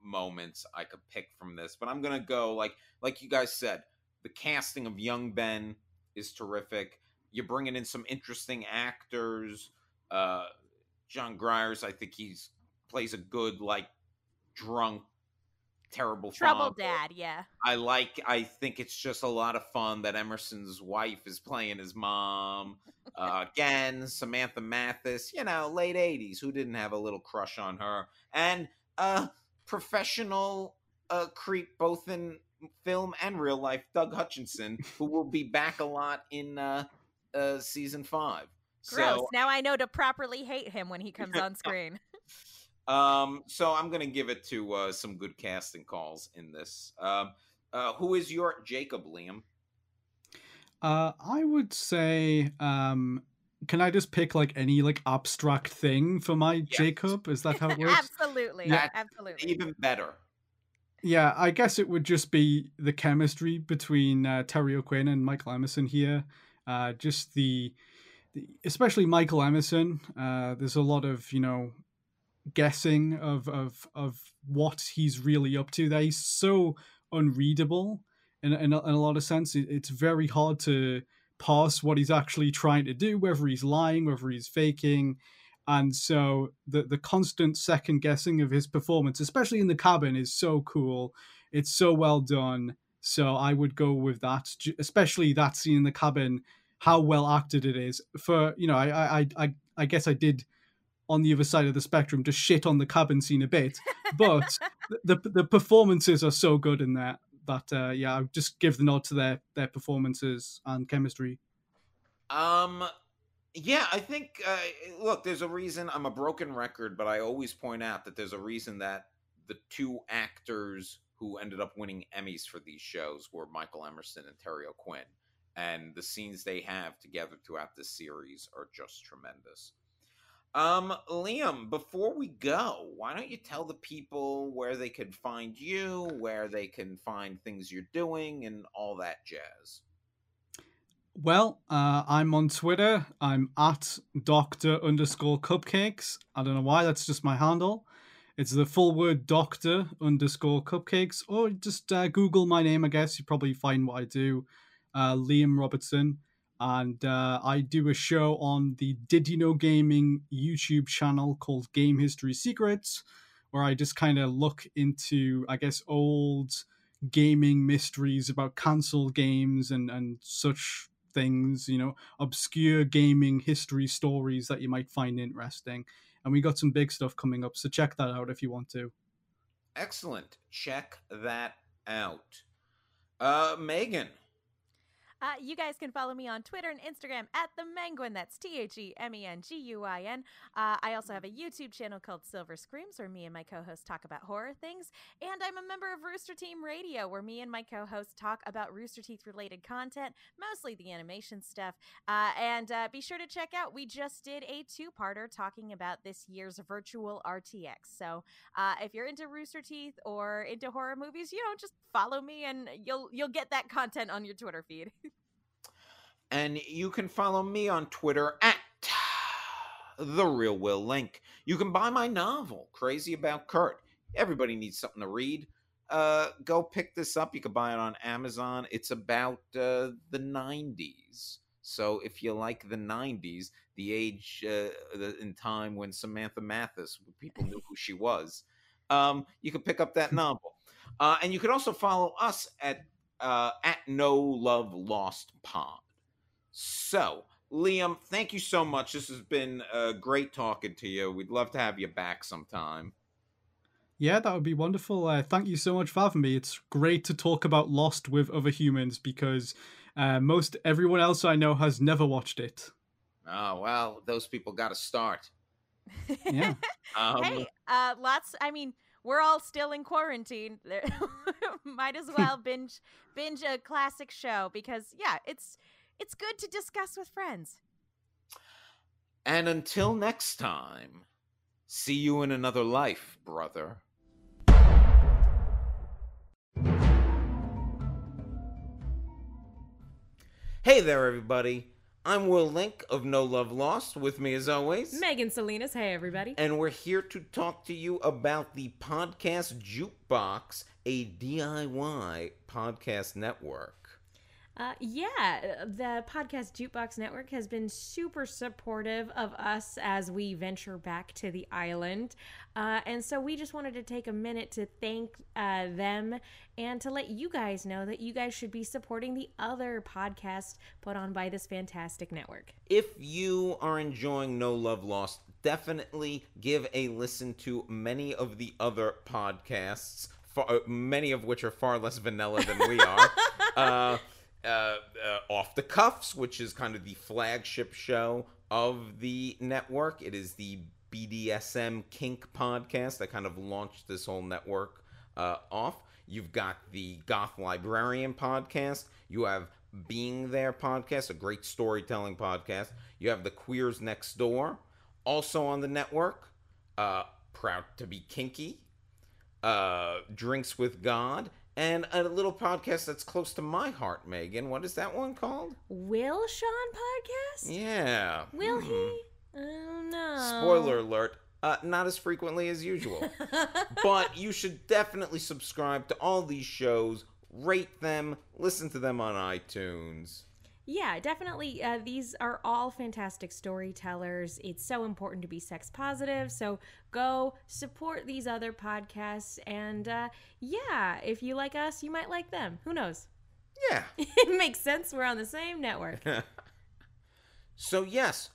moments I could pick from this, but I'm gonna go like like you guys said. The casting of young Ben is terrific. You're bringing in some interesting actors. Uh, Jon Gries, I think he's plays a good like drunk terrible trouble dad yeah. I like i think it's just a lot of fun that emerson's wife is playing his mom uh, [laughs] again samantha mathis you know late 80s who didn't have a little crush on her and uh professional uh creep both in film and real life doug hutchison who will be back a lot in uh, uh season five Gross. So, now I know to properly hate him when he comes on screen. [laughs] [laughs] Um, so I'm gonna give it to uh, some good casting calls in this. Um, uh, who is your Jacob, Liam? Uh, I would say, um, can I just pick like any like abstract thing for my yes. Jacob? Is that how it [laughs] works? absolutely, yeah. absolutely. Even better. Yeah, I guess it would just be the chemistry between uh, Terry O'Quinn and Michael Emerson here. Uh, just the, the, especially Michael Emerson. Uh, there's a lot of you know guessing of of of what he's really up to there. He's so unreadable in in a, in a lot of sense. It, it's very hard to parse what he's actually trying to do, whether he's lying, whether he's faking. And so the the constant second guessing of his performance, especially in the cabin, is so cool. It's so well done. So I would go with that, especially that scene in the cabin, how well acted it is. For you know, I I I I guess I did on the other side of the spectrum to shit on the cabin scene a bit, but [laughs] the the performances are so good in that that uh, yeah, I just give the nod to their their performances and chemistry. Um, yeah, I think. Uh, look, there's a reason. I'm a broken record, but I always point out that there's a reason that the two actors who ended up winning Emmys for these shows were Michael Emerson and Terry O'Quinn, and the scenes they have together throughout the series are just tremendous. Um, Liam, before we go, why don't you tell the people where they can find you, where they can find things you're doing, and all that jazz? Well, uh, I'm on Twitter. I'm at Doctor underscore Cupcakes. I don't know why. That's just my handle. It's the full word Doctor underscore Cupcakes, or just uh, Google my name. I guess you probably find what I do. Uh, Liam Robertson and uh, I do a show on the Did You Know Gaming YouTube channel called Game History Secrets, where I just kind of look into, I guess, old gaming mysteries about cancelled games and, and such things, you know, obscure gaming history stories that you might find interesting. And we got some big stuff coming up, so check that out if you want to. Excellent. Check that out. Uh, Megan, uh, you guys can follow me on Twitter and Instagram at the Menguin. That's T H E M E N G U I N. Uh, I also have a YouTube channel called Silver Screams where me and my co host talk about horror things. And I'm a member of Rooster Team Radio where me and my co host talk about Rooster Teeth related content, mostly the animation stuff. Uh, and uh, be sure to check out, we just did a two parter talking about this year's virtual RTX. So uh, if you're into Rooster Teeth or into horror movies, you know, just follow me and you'll you'll get that content on your Twitter feed. [laughs] And you can follow me on Twitter at the real Will Link. You can buy my novel, Crazy About Kurt. Everybody needs something to read. Uh, go pick this up. You can buy it on Amazon. It's about uh, the 90s. So if you like the 90s, the age uh, the, in time when Samantha Mathis, people knew who she was, um, you can pick up that [laughs] novel. Uh, and you can also follow us at uh, at No Love Lost Pod. So, Liam, thank you so much. This has been uh, great talking to you. We'd love to have you back sometime. Yeah, that would be wonderful. Uh, thank you so much for having me. It's great to talk about Lost with other humans because uh, most everyone else I know has never watched it. Oh well, those people got to start. Yeah. [laughs] um, hey, uh, lots. I mean, we're all still in quarantine. [laughs] Might as well binge binge a classic show because yeah, it's it's good to discuss with friends. And until next time, see you in another life, brother. Hey there, everybody. I'm Will Link of No Love Lost. With me, as always, Megan Salinas. Hey, everybody. And we're here to talk to you about the Podcast Jukebox, a DIY podcast network. Uh, yeah, the podcast Jukebox Network has been super supportive of us as we venture back to the island. Uh, and so we just wanted to take a minute to thank uh, them and to let you guys know that you guys should be supporting the other podcast put on by this fantastic network. If you are enjoying No Love Lost, definitely give a listen to many of the other podcasts, far, uh, many of which are far less vanilla than we are. [laughs] Uh, uh, Off the Cuffs, which is kind of the flagship show of the network. It is the BDSM kink podcast that kind of launched this whole network uh, off. You've got the Goth Librarian podcast. You have Being There podcast, a great storytelling podcast. You have the Queers Next Door, also on the network. Uh, Proud to be Kinky, uh, Drinks with God, and a little podcast that's close to my heart, Megan. What is that one called? Will Sean podcast? Yeah. Will mm-hmm. he? Oh no. Spoiler alert. Uh, not as frequently as usual. [laughs] but you should definitely subscribe to all these shows, rate them, listen to them on iTunes. Yeah, definitely. Uh, these are all fantastic storytellers. It's so important to be sex positive. So go support these other podcasts. And uh, yeah, if you like us, you might like them. Who knows? [laughs] Yeah. it makes sense. We're on the same network. [laughs] so, yes,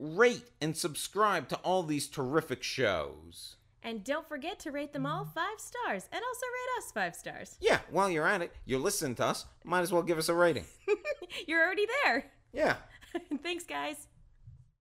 rate and subscribe to all these terrific shows. And don't forget to rate them all mm-hmm. five stars and also rate us five stars. Yeah, while you're at it, you're listening to us, might as well give us a rating. [laughs] You're already there. Yeah. [laughs] Thanks, guys.